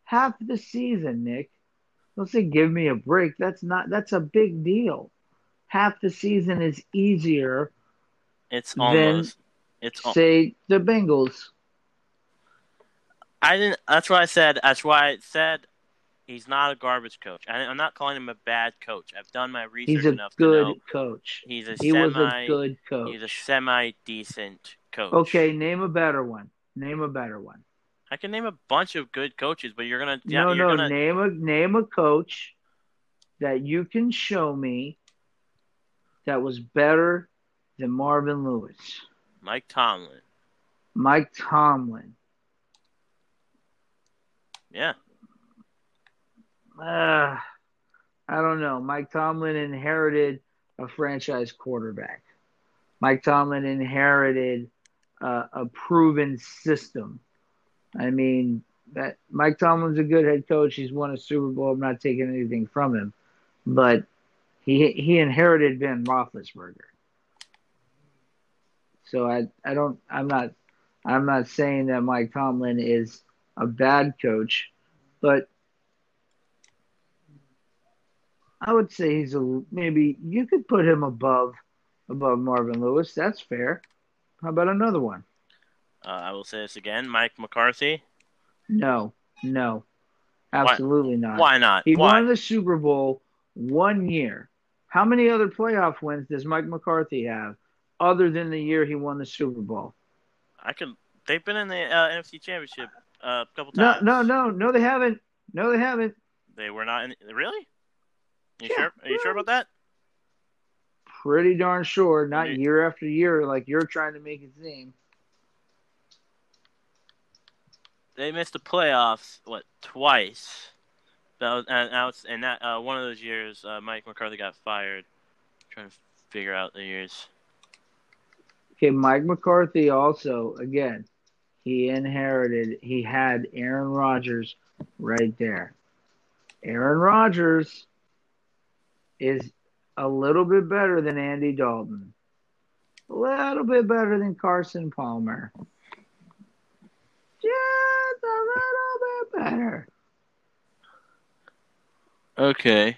Half the season, Nick. Don't say give me a break. That's not. That's a big deal. Half the season is easier. It's almost. It's. al- Say the Bengals. I didn't. That's why I said. That's why I said he's not a garbage coach. I, I'm not calling him a bad coach. I've done my research He's a enough to good know coach. he's a He was a good coach. He's a semi decent coach. Okay, name a better one. Name a better one. I can name a bunch of good coaches, but you're gonna. Yeah, no, you're no. gonna. Name a name a coach that you can show me that was better than Marvin Lewis, Mike Tomlin. Mike Tomlin. Yeah. Uh, I don't know. Mike Tomlin inherited a franchise quarterback. Mike Tomlin inherited uh, a proven system. I mean, that Mike Tomlin's a good head coach. He's won a Super Bowl. I'm not taking anything from him, but he he inherited Ben Roethlisberger. So I I don't I'm not I'm not saying that Mike Tomlin is a bad coach, but I would say he's a maybe you could put him above above Marvin Lewis. That's fair. How about another one? Uh, I will say this again. Mike McCarthy. No, no, absolutely not. Why not? He Why? won the Super Bowl one year. How many other playoff wins does Mike McCarthy have, other than the year he won the Super Bowl? I could. They've been in the uh, NFC Championship uh, a couple times. No, no, no, no. They haven't. No, they haven't. They were not in. Really? You Yeah, sure? Are you sure about that? Pretty darn sure. Not Yeah. year after year, like you're trying to make it seem. They missed the playoffs. What twice? That was, and that was, and that uh, one of those years, uh, Mike McCarthy got fired. trying to figure out the years. Okay, Mike McCarthy also, again, he inherited, he had Aaron Rodgers right there. Aaron Rodgers is a little bit better than Andy Dalton, a little bit better than Carson Palmer. Just a little bit better. Okay.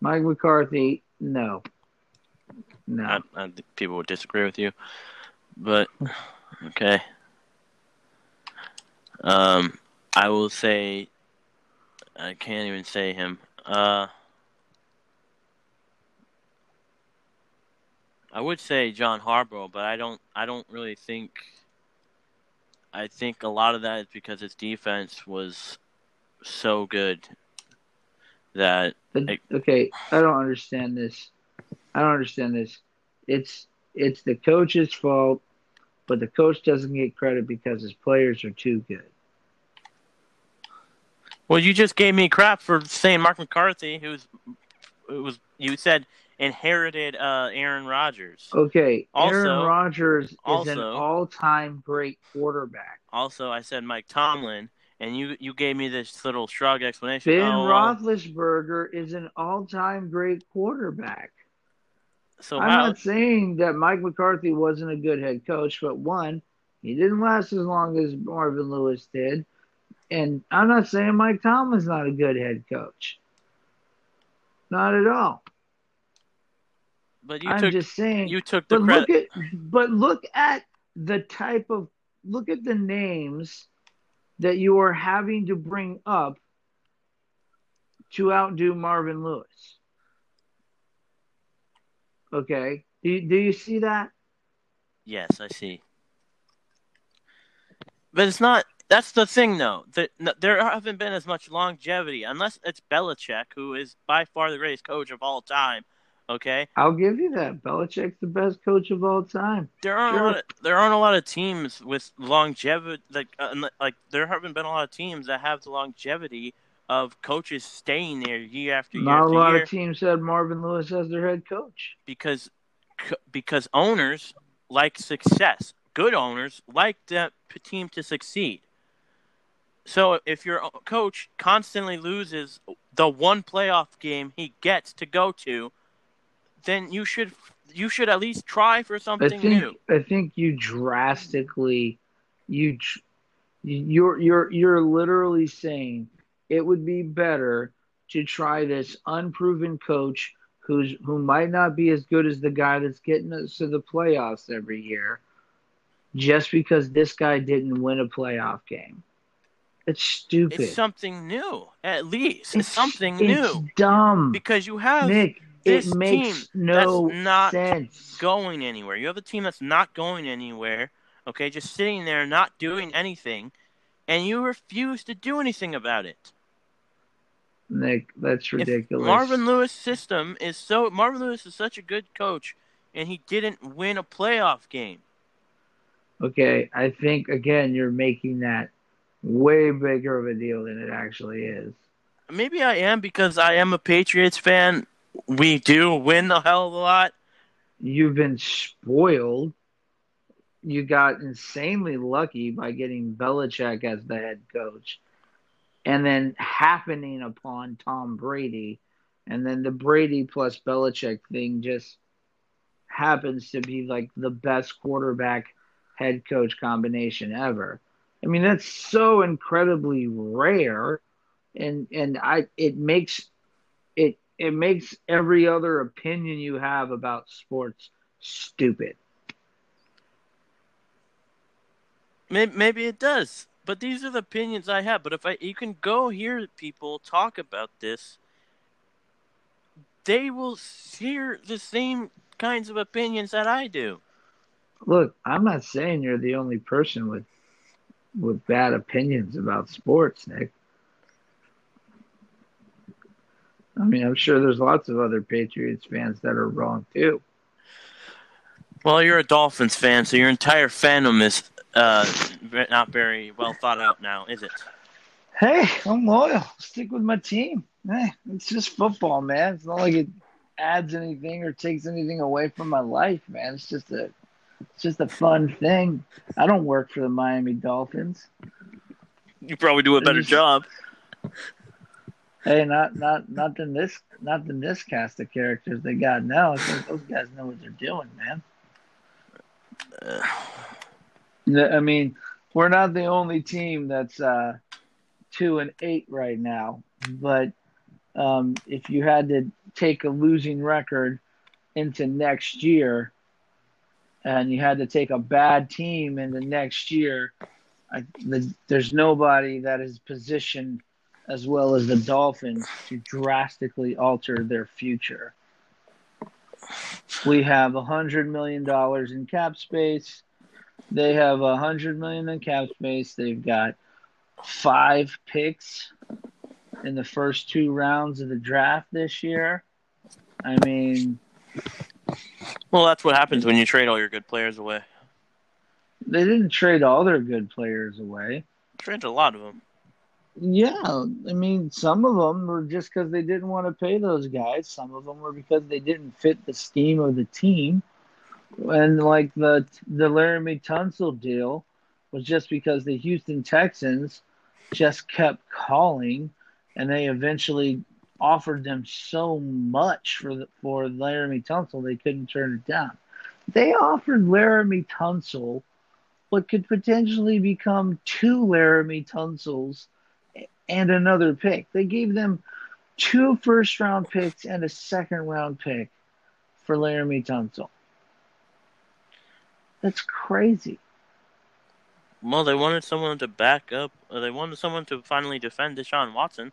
Mike McCarthy, no. No. I, I think people would disagree with you, but okay. Um, I will say, I can't even say him. Uh, I would say John Harbaugh, but I don't. I don't really think. I think a lot of that is because his defense was so good that But, okay, I don't understand this. I don't understand this. It's it's the coach's fault, but the coach doesn't get credit because his players are too good. Well, you just gave me crap for saying Mark McCarthy, who's it was you said inherited uh, Aaron Rodgers. Okay, Aaron Also- Rodgers is an all-time great quarterback. Also, I said Mike Tomlin, and you you gave me this little shrug explanation. Ben oh, well, Roethlisberger is an all-time great quarterback. so I'm how? not saying that Mike McCarthy wasn't a good head coach, but one, he didn't last as long as Marvin Lewis did. And I'm not saying Mike Tomlin's not a good head coach. Not at all. But you I'm took just saying you took the but credit. look at but look at the type of look at the names that you are having to bring up to outdo Marvin Lewis. Okay, do you, do you see that? Yes, I see. But it's not. That's the thing, though. That there haven't been as much longevity, unless it's Belichick, who is by far the greatest coach of all time. Okay, I'll give you that. Belichick's the best coach of all time. there aren't a lot of, there aren't a lot of teams with longevity. Like uh, like there haven't been a lot of teams that have the longevity of coaches staying there year after year Not a lot year of teams had Marvin Lewis as their head coach. because because owners like success. Good owners like the team to succeed. So if your coach constantly loses the one playoff game he gets to go to, then you should you should at least try for I something think new. I think you drastically you you're you're you're literally saying it would be better to try this unproven coach who's who might not be as good as the guy that's getting us to the playoffs every year just because this guy didn't win a playoff game. It's stupid. It's something new, at least. It's, something it's new dumb. because you have Nick, this it makes team no that's not sense. going anywhere. You have a team that's not going anywhere, okay, just sitting there not doing anything, and you refuse to do anything about it. Nick, that's If ridiculous. Marvin Lewis' system is so Marvin Lewis is such a good coach, and he didn't win a playoff game. Okay, I think again you're making that way bigger of a deal than it actually is. Maybe I am because I am a Patriots fan. We do win a hell of a lot. You've been spoiled. You got insanely lucky by getting Belichick as the head coach, and then happening upon Tom Brady, and then the Brady plus Belichick thing just happens to be like the best quarterback head coach combination ever. I mean, that's so incredibly rare, and and I it makes it it makes every other opinion you have about sports stupid. Maybe, maybe it does, but these are the opinions I have. But if I, you can go hear people talk about this, they will hear the same kinds of opinions that I do. Look, I'm not saying you're the only person with with bad opinions about sports, Nick. I mean, I'm sure there's lots of other Patriots fans that are wrong too. Well, you're a Dolphins fan, so your entire fandom is uh, not very well thought out now, is it? Hey, I'm loyal. Stick with my team. Hey, it's just football, man. It's not like it adds anything or takes anything away from my life, man. It's just a it's just a fun thing. I don't work for the Miami Dolphins. You probably do a better It's- job. Hey, not not not than this not than this cast of characters they got now. I think those guys know what they're doing, man. I mean, we're not the only team that's uh, two and eight right now. But um, if you had to take a losing record into next year, and you had to take a bad team in the next year, I, the, there's nobody that is positioned as well as the Dolphins to drastically alter their future. We have a hundred million dollars in cap space. They have a hundred million in cap space. They've got five picks in the first two rounds of the draft this year. I mean, well, that's what happens when you trade all your good players away. they didn't trade all their good players away. Traded a lot of them. Yeah, I mean, some of them were just because they didn't want to pay those guys. Some of them were because they didn't fit the scheme of the team. And like the the Laremy Tunsil deal was just because the Houston Texans just kept calling, and they eventually offered them so much for the, for Laremy Tunsil they couldn't turn it down. They offered Laremy Tunsil what could potentially become two Laremy Tunsils and another pick. They gave them two first round picks and a second round pick for Laremy Tunsil. That's crazy. Well, they wanted someone to back up. They wanted someone to finally defend Deshaun Watson.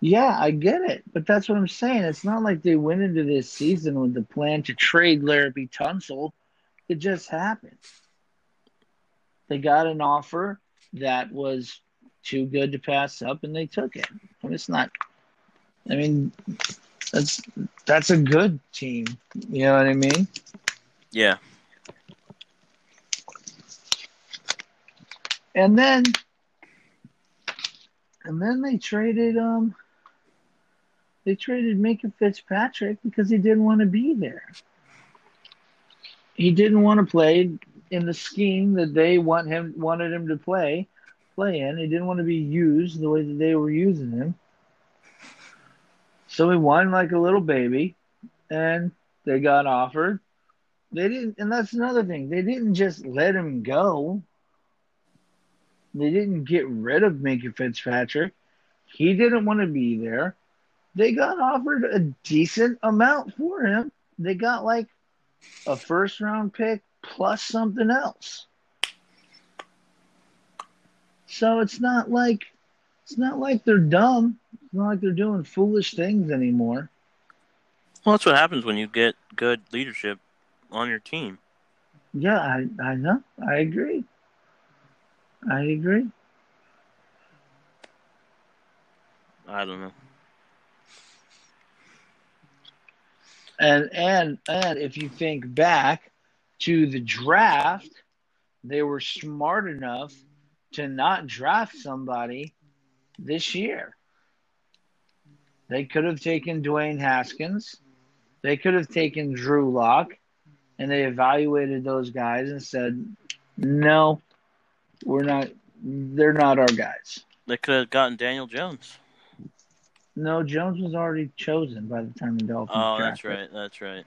Yeah, I get it, but that's what I'm saying. It's not like they went into this season with the plan to trade Laremy Tunsil. It just happened. They got an offer that was too good to pass up, and they took it. And it's not. I mean, that's that's a good team. You know what I mean? Yeah. And then, and then they traded um. They traded Minkah Fitzpatrick because he didn't want to be there. He didn't want to play in the scheme that they want him wanted him to play play in. He didn't want to be used the way that they were using him. So he won like a little baby, and they got offered. They didn't, and that's another thing. They didn't just let him go. They didn't get rid of Minkah Fitzpatrick. He didn't want to be there. They got offered a decent amount for him. They got like a first round pick plus something else. So it's not like it's not like they're dumb. It's not like they're doing foolish things anymore. Well, that's what happens when you get good leadership on your team. Yeah, I, I know. I agree. I agree. I don't know. And and and if you think back to the draft, they were smart enough to not draft somebody this year. They could have taken Dwayne Haskins. They could have taken Drew Lock, and they evaluated those guys and said, "No, we're not. They're not our guys." They could have gotten Daniel Jones. No, Jones was already chosen by the time the Dolphins. Oh, that's right. That's right.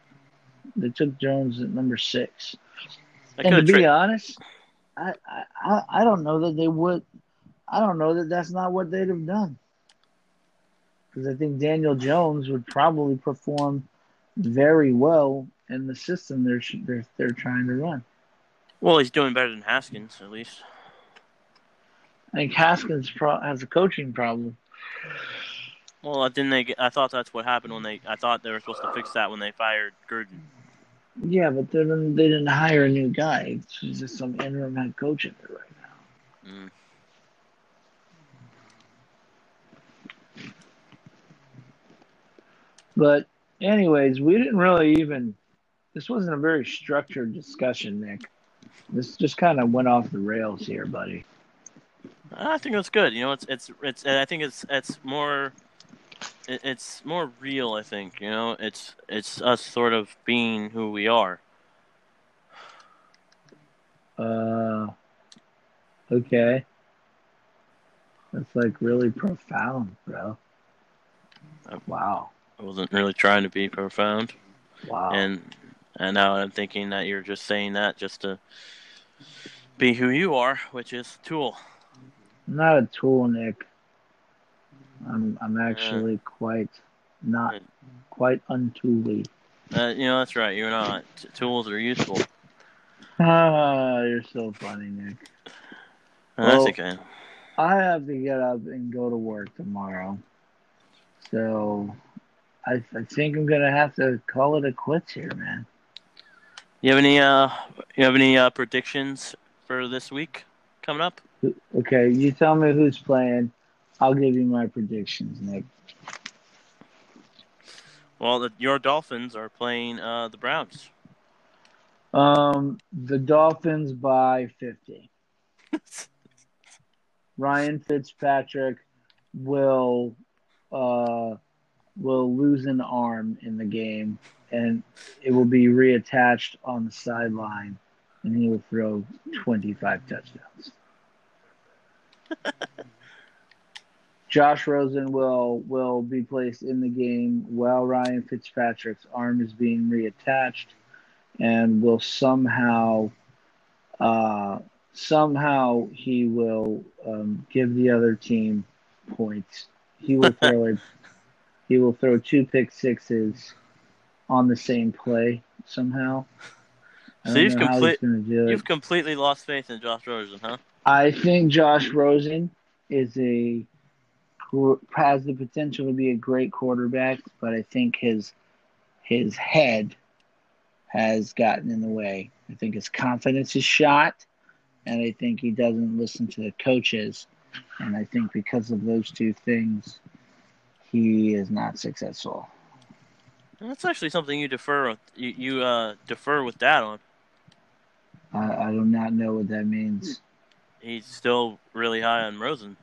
They took Jones at number six. They and to be tra- honest, I, I I- I don't know that they would. I don't know that that's not what they'd have done. Because I think Daniel Jones would probably perform very well in the system they're they're, they're trying to run. well, he's doing better than Haskins at least. I think Haskins pro- has a coaching problem. Well, didn't they? Get, I thought that's what happened when they. I thought they were supposed to fix that when they fired Gruden. Yeah, but they didn't, they didn't hire a new guy. It's just some interim head coach in there right now. Mm. But anyways, we didn't really even. This wasn't a very structured discussion, Nick. This just kind of went off the rails here, buddy. I think that's good. You know, it's it's it's. I think it's it's more. It, it's more real. I think you know. It's it's us sort of being who we are. Uh, okay. That's like really profound, bro. Wow. I wasn't really trying to be profound, Wow. and and now I'm thinking that you're just saying that just to be who you are, which is Tool. I'm not a tool, Nick. I'm I'm actually quite not Good. quite untooly. Uh, you know that's right. You're not. T- tools are useful. Ah, you're so funny, Nick. Uh, that's Well- okay. I have to get up and go to work tomorrow. So I, I think I'm gonna have to call it a quits here, man. You have any uh you have any uh predictions for this week coming up? Okay, you tell me who's playing. I'll give you my predictions, Nick. Well, the, your Dolphins are playing uh the Browns. Um, the Dolphins by 50. Ryan Fitzpatrick will uh, will lose an arm in the game, and it will be reattached on the sideline, and he will throw 25 touchdowns. Josh Rosen will will be placed in the game while Ryan Fitzpatrick's arm is being reattached, and will somehow uh, somehow he will um, give the other team points. He will throw a, he will throw two pick sixes on the same play somehow. So you've complete- it. You've completely lost faith in Josh Rosen, huh? I think Josh Rosen is a who has the potential to be a great quarterback, but I think his his head has gotten in the way. I think his confidence is shot, and I think he doesn't listen to the coaches. And I think because of those two things, he is not successful. That's actually something you defer with. You, you uh, defer with that on. I, I do not know what that means. He's still really high on Rosen.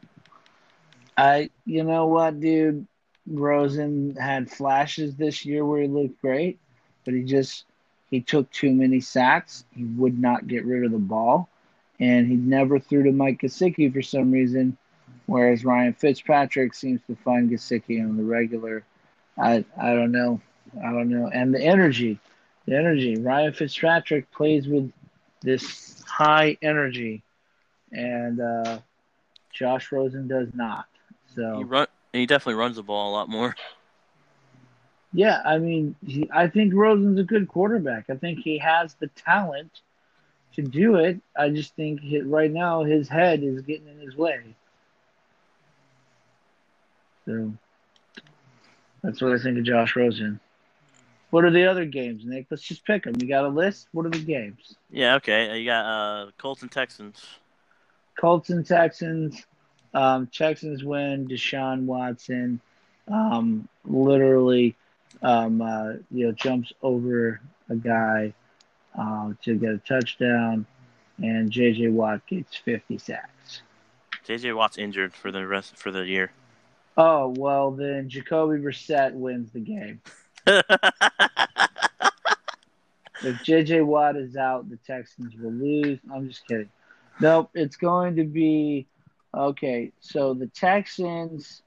I, you know what, dude? Rosen had flashes this year where he looked great, but he just he took too many sacks. He would not get rid of the ball, and he never threw to Mike Gesicki for some reason. Whereas Ryan Fitzpatrick seems to find Gesicki on the regular. I I don't know, I don't know, and the energy, the energy. Ryan Fitzpatrick plays with this high energy, and uh, Josh Rosen does not. So He run. He definitely runs the ball a lot more. Yeah, I mean, he, I think Rosen's a good quarterback. I think he has the talent to do it. I just think he, right now his head is getting in his way. So that's what I think of Josh Rosen. What are the other games, Nick? Let's just pick them. You got a list? What are the games? Yeah. Okay. You got uh, Colts and Texans. Colts and Texans. Um, Texans win. Deshaun Watson, um, literally, um, uh, you know, jumps over a guy um, to get a touchdown, and J.J. Watt gets 50 sacks. JJ Watt's injured for the rest for the year. Oh well, then Jacoby Brissett wins the game. If J.J. Watt is out, the Texans will lose. I'm just kidding. Nope, it's going to be okay. So the Texans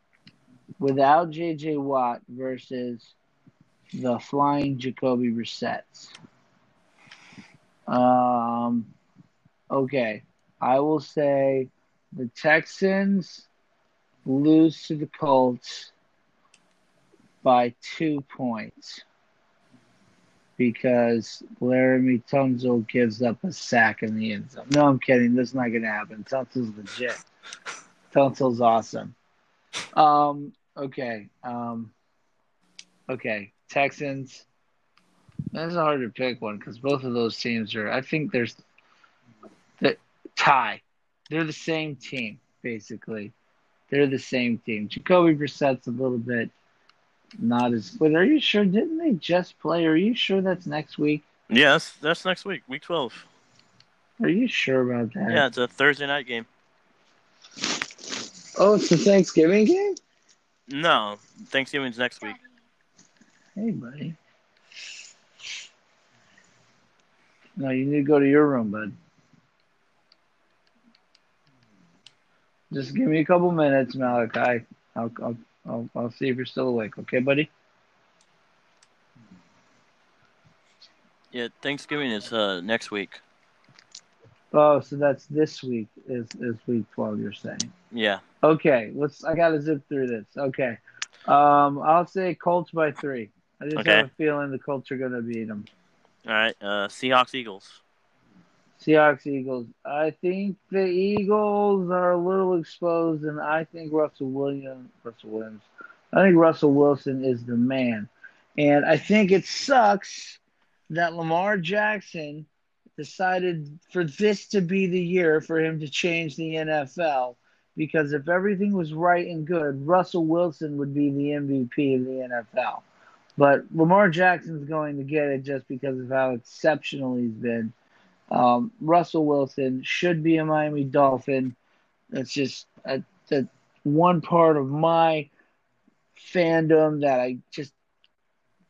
without J.J. Watt versus the flying Jacoby Brissett's. Um, okay, I will say the Texans lose to the Colts by two points because Laremy Tunsil gives up a sack in the end zone. No, I'm kidding. That's not going to happen. Tunsil's legit. Tunsil's awesome. Um, okay. Um, okay. Texans. That's hard to pick one because both of those teams are. I think there's the tie. They're the same team basically. They're the same team. Jacoby Brissett's a little bit not as. But are you sure? Didn't they just play? Are you sure that's next week? That's, that's next week, week twelve. Are you sure about that? Yeah, it's a Thursday night game. Oh, it's the Thanksgiving game. No, Thanksgiving's next week. Hey, buddy. No, you need to go to your room, bud. Just give me a couple minutes, Malachi. I'll, I'll, I'll, I'll see if you're still awake. Okay, buddy? Yeah, Thanksgiving is uh, next week. Oh, so that's this week is, is week 12, you're saying. Yeah. Okay, let's. I gotta zip through this. Okay, um, I'll say Colts by three. I just Okay. have a feeling the Colts are gonna beat them. All right. Uh, Seahawks Eagles. Seahawks Eagles. I think the Eagles are a little exposed, and I think Russell Williams. Russell Williams. I think Russell Wilson is the man, and I think it sucks that Lamar Jackson decided for this to be the year for him to change the NFL. Because if everything was right and good, Russell Wilson would be the MVP of the NFL. But Lamar Jackson's going to get it just because of how exceptional he's been. Um, Russell Wilson should be a Miami Dolphin. That's just a, that one part of my fandom that I just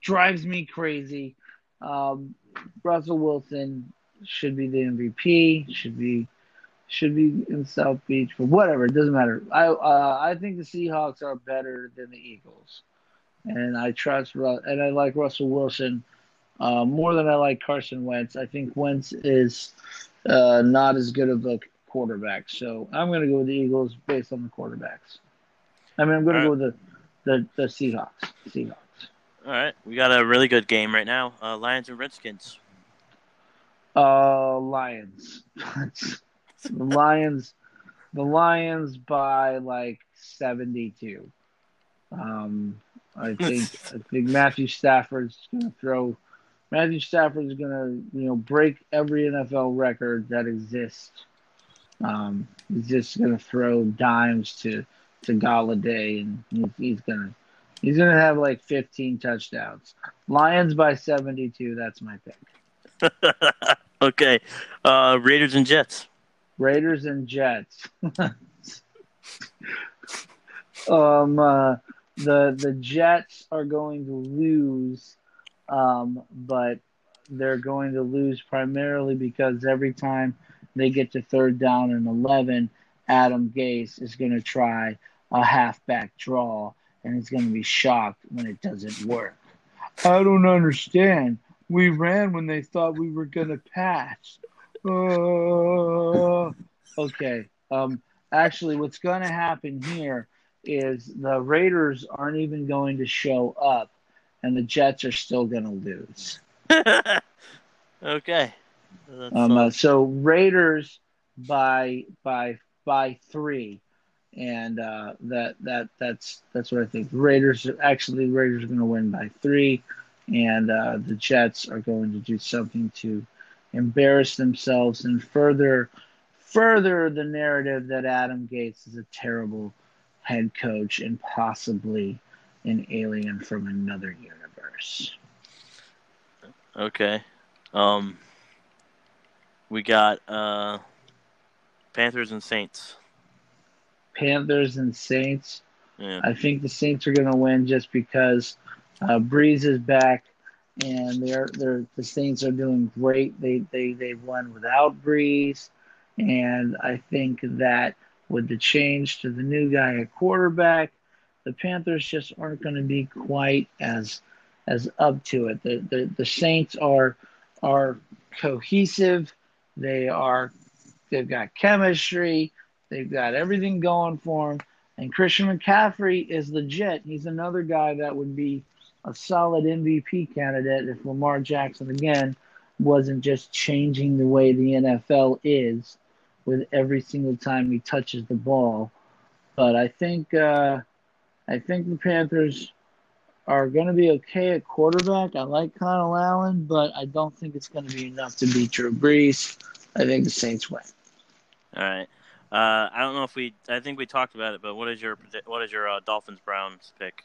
drives me crazy. Um, Russell Wilson should be the MVP. Should be should be in South Beach, but whatever. It doesn't matter. I uh, I think the Seahawks are better than the Eagles, and I trust Ru- and I like Russell Wilson uh, more than I like Carson Wentz. I think Wentz is uh, not as good of a quarterback, so I'm going to go with the Eagles based on the quarterbacks. I mean, I'm going to go with the, the the Seahawks. Seahawks. All right. We got a really good game right now. Uh, Lions and Redskins. Uh, Lions. the Lions. The Lions by like 72. Um, I think I think Matthew Stafford's going to throw. Matthew Stafford's going to you know break every NFL record that exists. Um, he's just going to throw dimes to to Golladay, and he's, he's going to he's to have like 15 touchdowns. Lions by 72. That's my pick. okay. Uh, Raiders and Jets. Raiders and Jets. um, uh, the the Jets are going to lose, um, but they're going to lose primarily because every time they get to third down and eleven, Adam Gase is going to try a halfback draw, and he's going to be shocked when it doesn't work. I don't understand. We ran when they thought we were going to pass. Uh, okay. Um, actually, what's going to happen here is the Raiders aren't even going to show up, and the Jets are still going to lose. okay. Um, uh, so Raiders by by by three, and uh, that that that's that's what I think. Raiders actually Raiders are going to win by three, and uh, the Jets are going to do something to embarrass themselves and further further the narrative that Adam Gase is a terrible head coach and possibly an alien from another universe. Okay. Um we got uh Panthers and Saints. Panthers and Saints. Yeah. I think the Saints are going to win just because uh, Brees is back, and they're they're the Saints are doing great. They they they won without Brees, and I think that with the change to the new guy at quarterback, the Panthers just aren't going to be quite as as up to it. The the, the Saints are are cohesive. They are they've got chemistry. They've got everything going for them. And Christian McCaffrey is legit. He's another guy that would be a solid MVP candidate if Lamar Jackson again wasn't just changing the way the NFL is with every single time he touches the ball. But I think uh, I think the Panthers are going to be okay at quarterback. I like Kyle Allen, but I don't think it's going to be enough to beat Drew Brees. I think the Saints win. All right. Uh, I don't know if we. I think we talked about it, but what is your what is your uh, Dolphins Browns pick?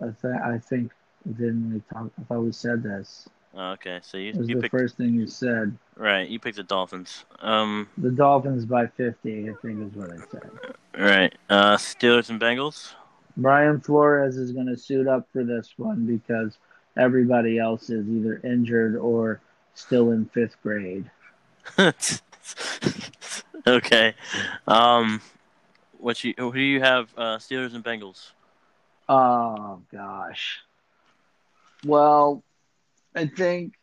I, th- I think didn't we talk? I thought we said this. Oh, okay, so you It was you the picked first thing you said. right. You picked the Dolphins. Um. The Dolphins by 50, I think is what I said. Right. Uh, Steelers and Bengals. Brian Flores is going to suit up for this one because everybody else is either injured or still in fifth grade. okay. Um. What you who do you have? Uh, Steelers and Bengals. Oh, gosh. Well, I think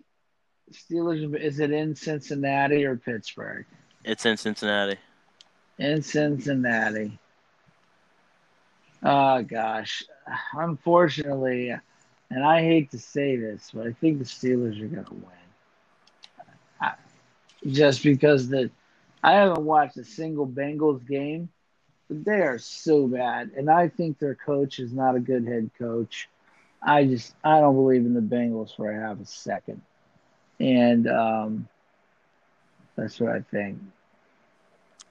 Steelers, is it in Cincinnati or Pittsburgh? It's in Cincinnati. In Cincinnati. Oh, gosh. Unfortunately, and I hate to say this, but I think the Steelers are going to win. I, just because the I haven't watched a single Bengals game, but they are so bad, and I think their coach is not a good head coach. I just I don't believe in the Bengals for a half a second, and um, that's what I think.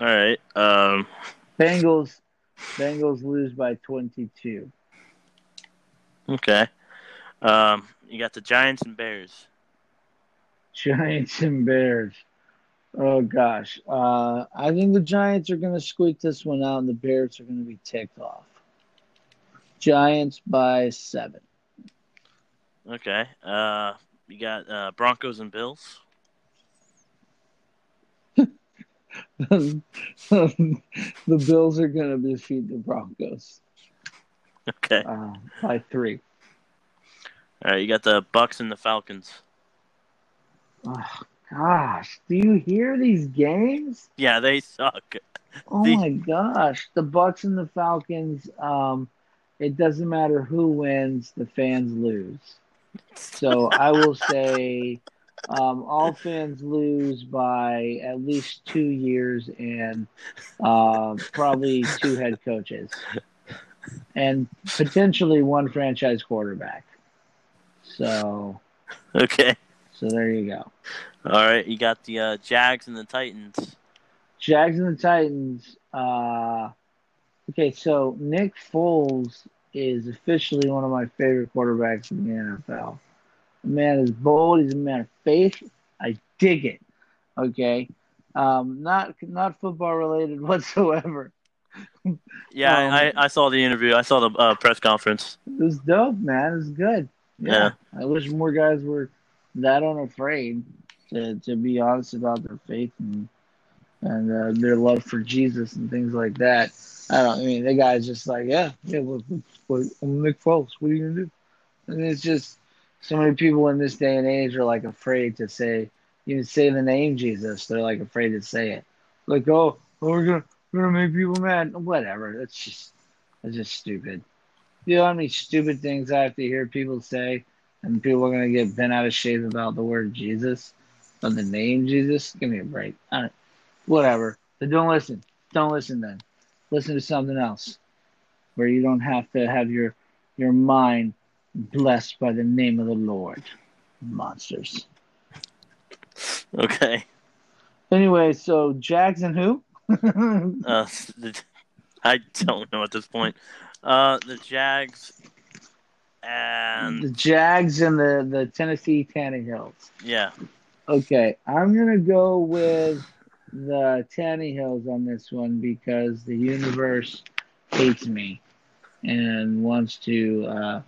All right. Um. Bengals Bengals lose by twenty two. Okay. Um. You got the Giants and Bears. Giants and Bears. Oh gosh, uh, I think the Giants are going to squeak this one out, and the Bears are going to be ticked off. Giants by seven. Okay. Uh. You got uh, Broncos and Bills. the Bills are going to defeat the Broncos Okay. uh, by three. All right. You got the Bucks and the Falcons. Oh, gosh, do you hear these games? Yeah, they suck. Oh The- my gosh, the Bucks and the Falcons. Um, it doesn't matter who wins; the fans lose. So I will say um, all fans lose by at least two years and uh, probably two head coaches and potentially one franchise quarterback. So, Okay. So there you go. All right. You got the uh, Jags and the Titans. Jags and the Titans. Uh, okay, so Nick Foles is officially one of my favorite quarterbacks in the NFL. The man is bold. He's a man of faith. I dig it. Okay, um, not not football related whatsoever. Yeah, Um, I, I saw the interview. I saw the uh, press conference. It was dope, man. It was good. Yeah. I wish more guys were that unafraid to, to be honest about their faith and and uh, their love for Jesus and things like that. I don't. I mean, the guy's just like, yeah, yeah. Well, well, I'm Nick Foles. What are you gonna do? And it's just so many people in this day and age are like afraid to say, even say the name Jesus. They're like afraid to say it. Like, oh, oh we're gonna we're gonna make people mad. Whatever. That's just that's just stupid. You know how many stupid things I have to hear people say, and people are gonna get bent out of shape about the word Jesus, but the name Jesus. Give me a break. Whatever. But don't listen. Don't listen then. Listen to something else, where you don't have to have your your mind blessed by the name of the Lord. Monsters. Okay. Anyway, so Jags and who? Uh, I don't know at this point. Uh, the Jags the Jags and the the Tennessee Tannehills. yeah. Okay, I'm gonna go with the Tannehills on this one because the universe hates me and wants to. Uh,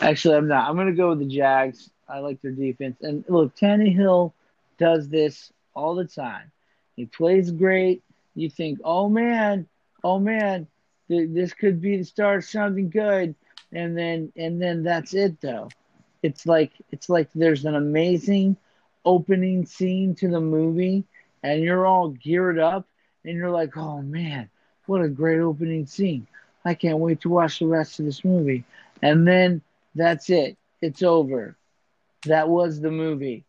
actually, I'm not. I'm gonna go with the Jags. I like their defense, and look, Tannehill does this all the time. He plays great. You think, oh man, oh man, th- this could be the start of something good, and then and then that's it though. It's like it's like there's an amazing opening scene to the movie and you're all geared up and you're like, oh man, what a great opening scene. I can't wait to watch the rest of this movie. And then that's it. It's over. That was the movie.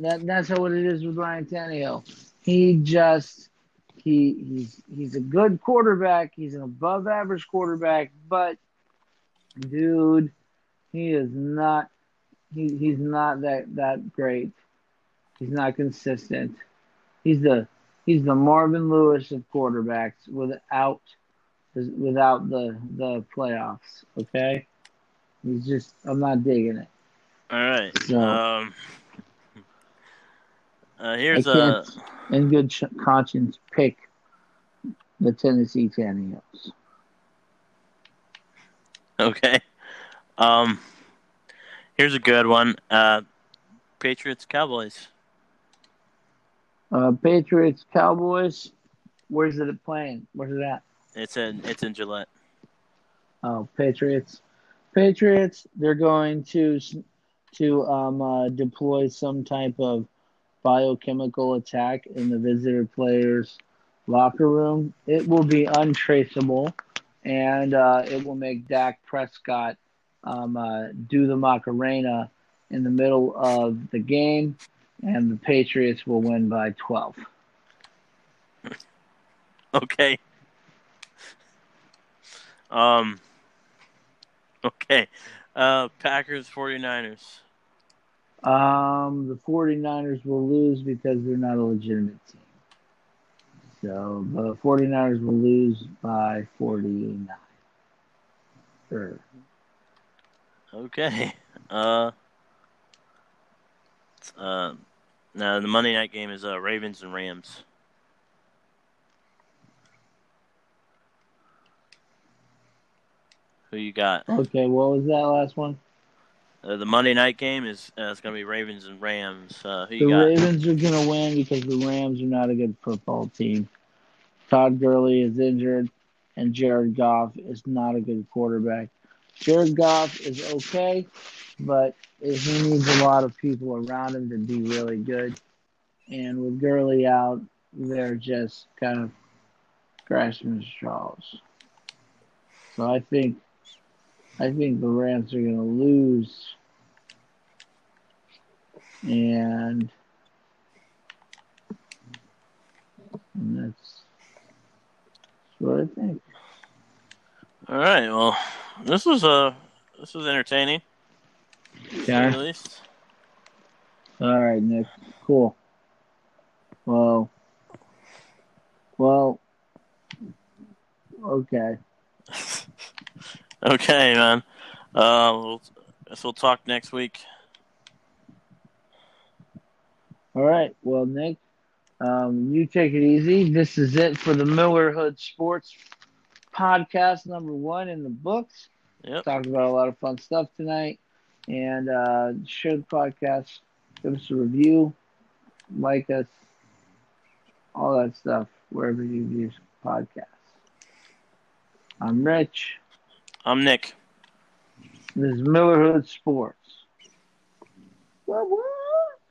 That that's how it is with Ryan Tannehill. He just he he's he's a good quarterback. He's an above average quarterback, but dude, he is not he, he's not that that great. He's not consistent. He's the he's the Marvin Lewis of quarterbacks without without the the playoffs. Okay, he's just I'm not digging it. All right. So- Um. Uh, here's a in good conscience, pick the Tennessee Tannehills. okay. Um. Here's a good one. Uh, Patriots Cowboys. Uh, Patriots Cowboys. Where's it playing? Where's it at? It's in it's in Gillette. Oh, Patriots. Patriots. They're going to to um, uh, deploy some type of biochemical attack in the visitor players' locker room. It will be untraceable, and uh, it will make Dak Prescott um, uh, do the Macarena in the middle of the game, and the Patriots will win by 12. Okay. Um. Okay. Uh, Packers 49ers. Um, the 49ers will lose because they're not a legitimate team. So the 49ers will lose by 49. Sure. Okay. Uh. Uh. Now the Monday night game is uh Ravens and Rams. Who you got? Okay, what was that last one? Uh, the Monday night game is uh, it's gonna be Ravens and Rams. Uh, who The you got? Ravens are going to win because the Rams are not a good football team. Todd Gurley is injured, and Jared Goff is not a good quarterback. Jared Goff is okay, but he needs a lot of people around him to be really good. And with Gurley out, they're just kind of grasping straws. So I think, I think the Rams are going to lose and, and that's, that's what I think. All right. Well, this was uh this was entertaining. Okay. the least. All right, Nick. Cool. Well, well, okay. Okay, man. Uh, we'll, guess we'll talk next week. All right. Well, Nick, um, you take it easy. This is it for the Miller Hood Sports podcast number one in the books. Yep. Talked about a lot of fun stuff tonight. And uh, share the podcast. Give us a review. Like us. All that stuff wherever you use podcasts. I'm Rich. I'm Nick. This is Miller Hood Sports. What, what?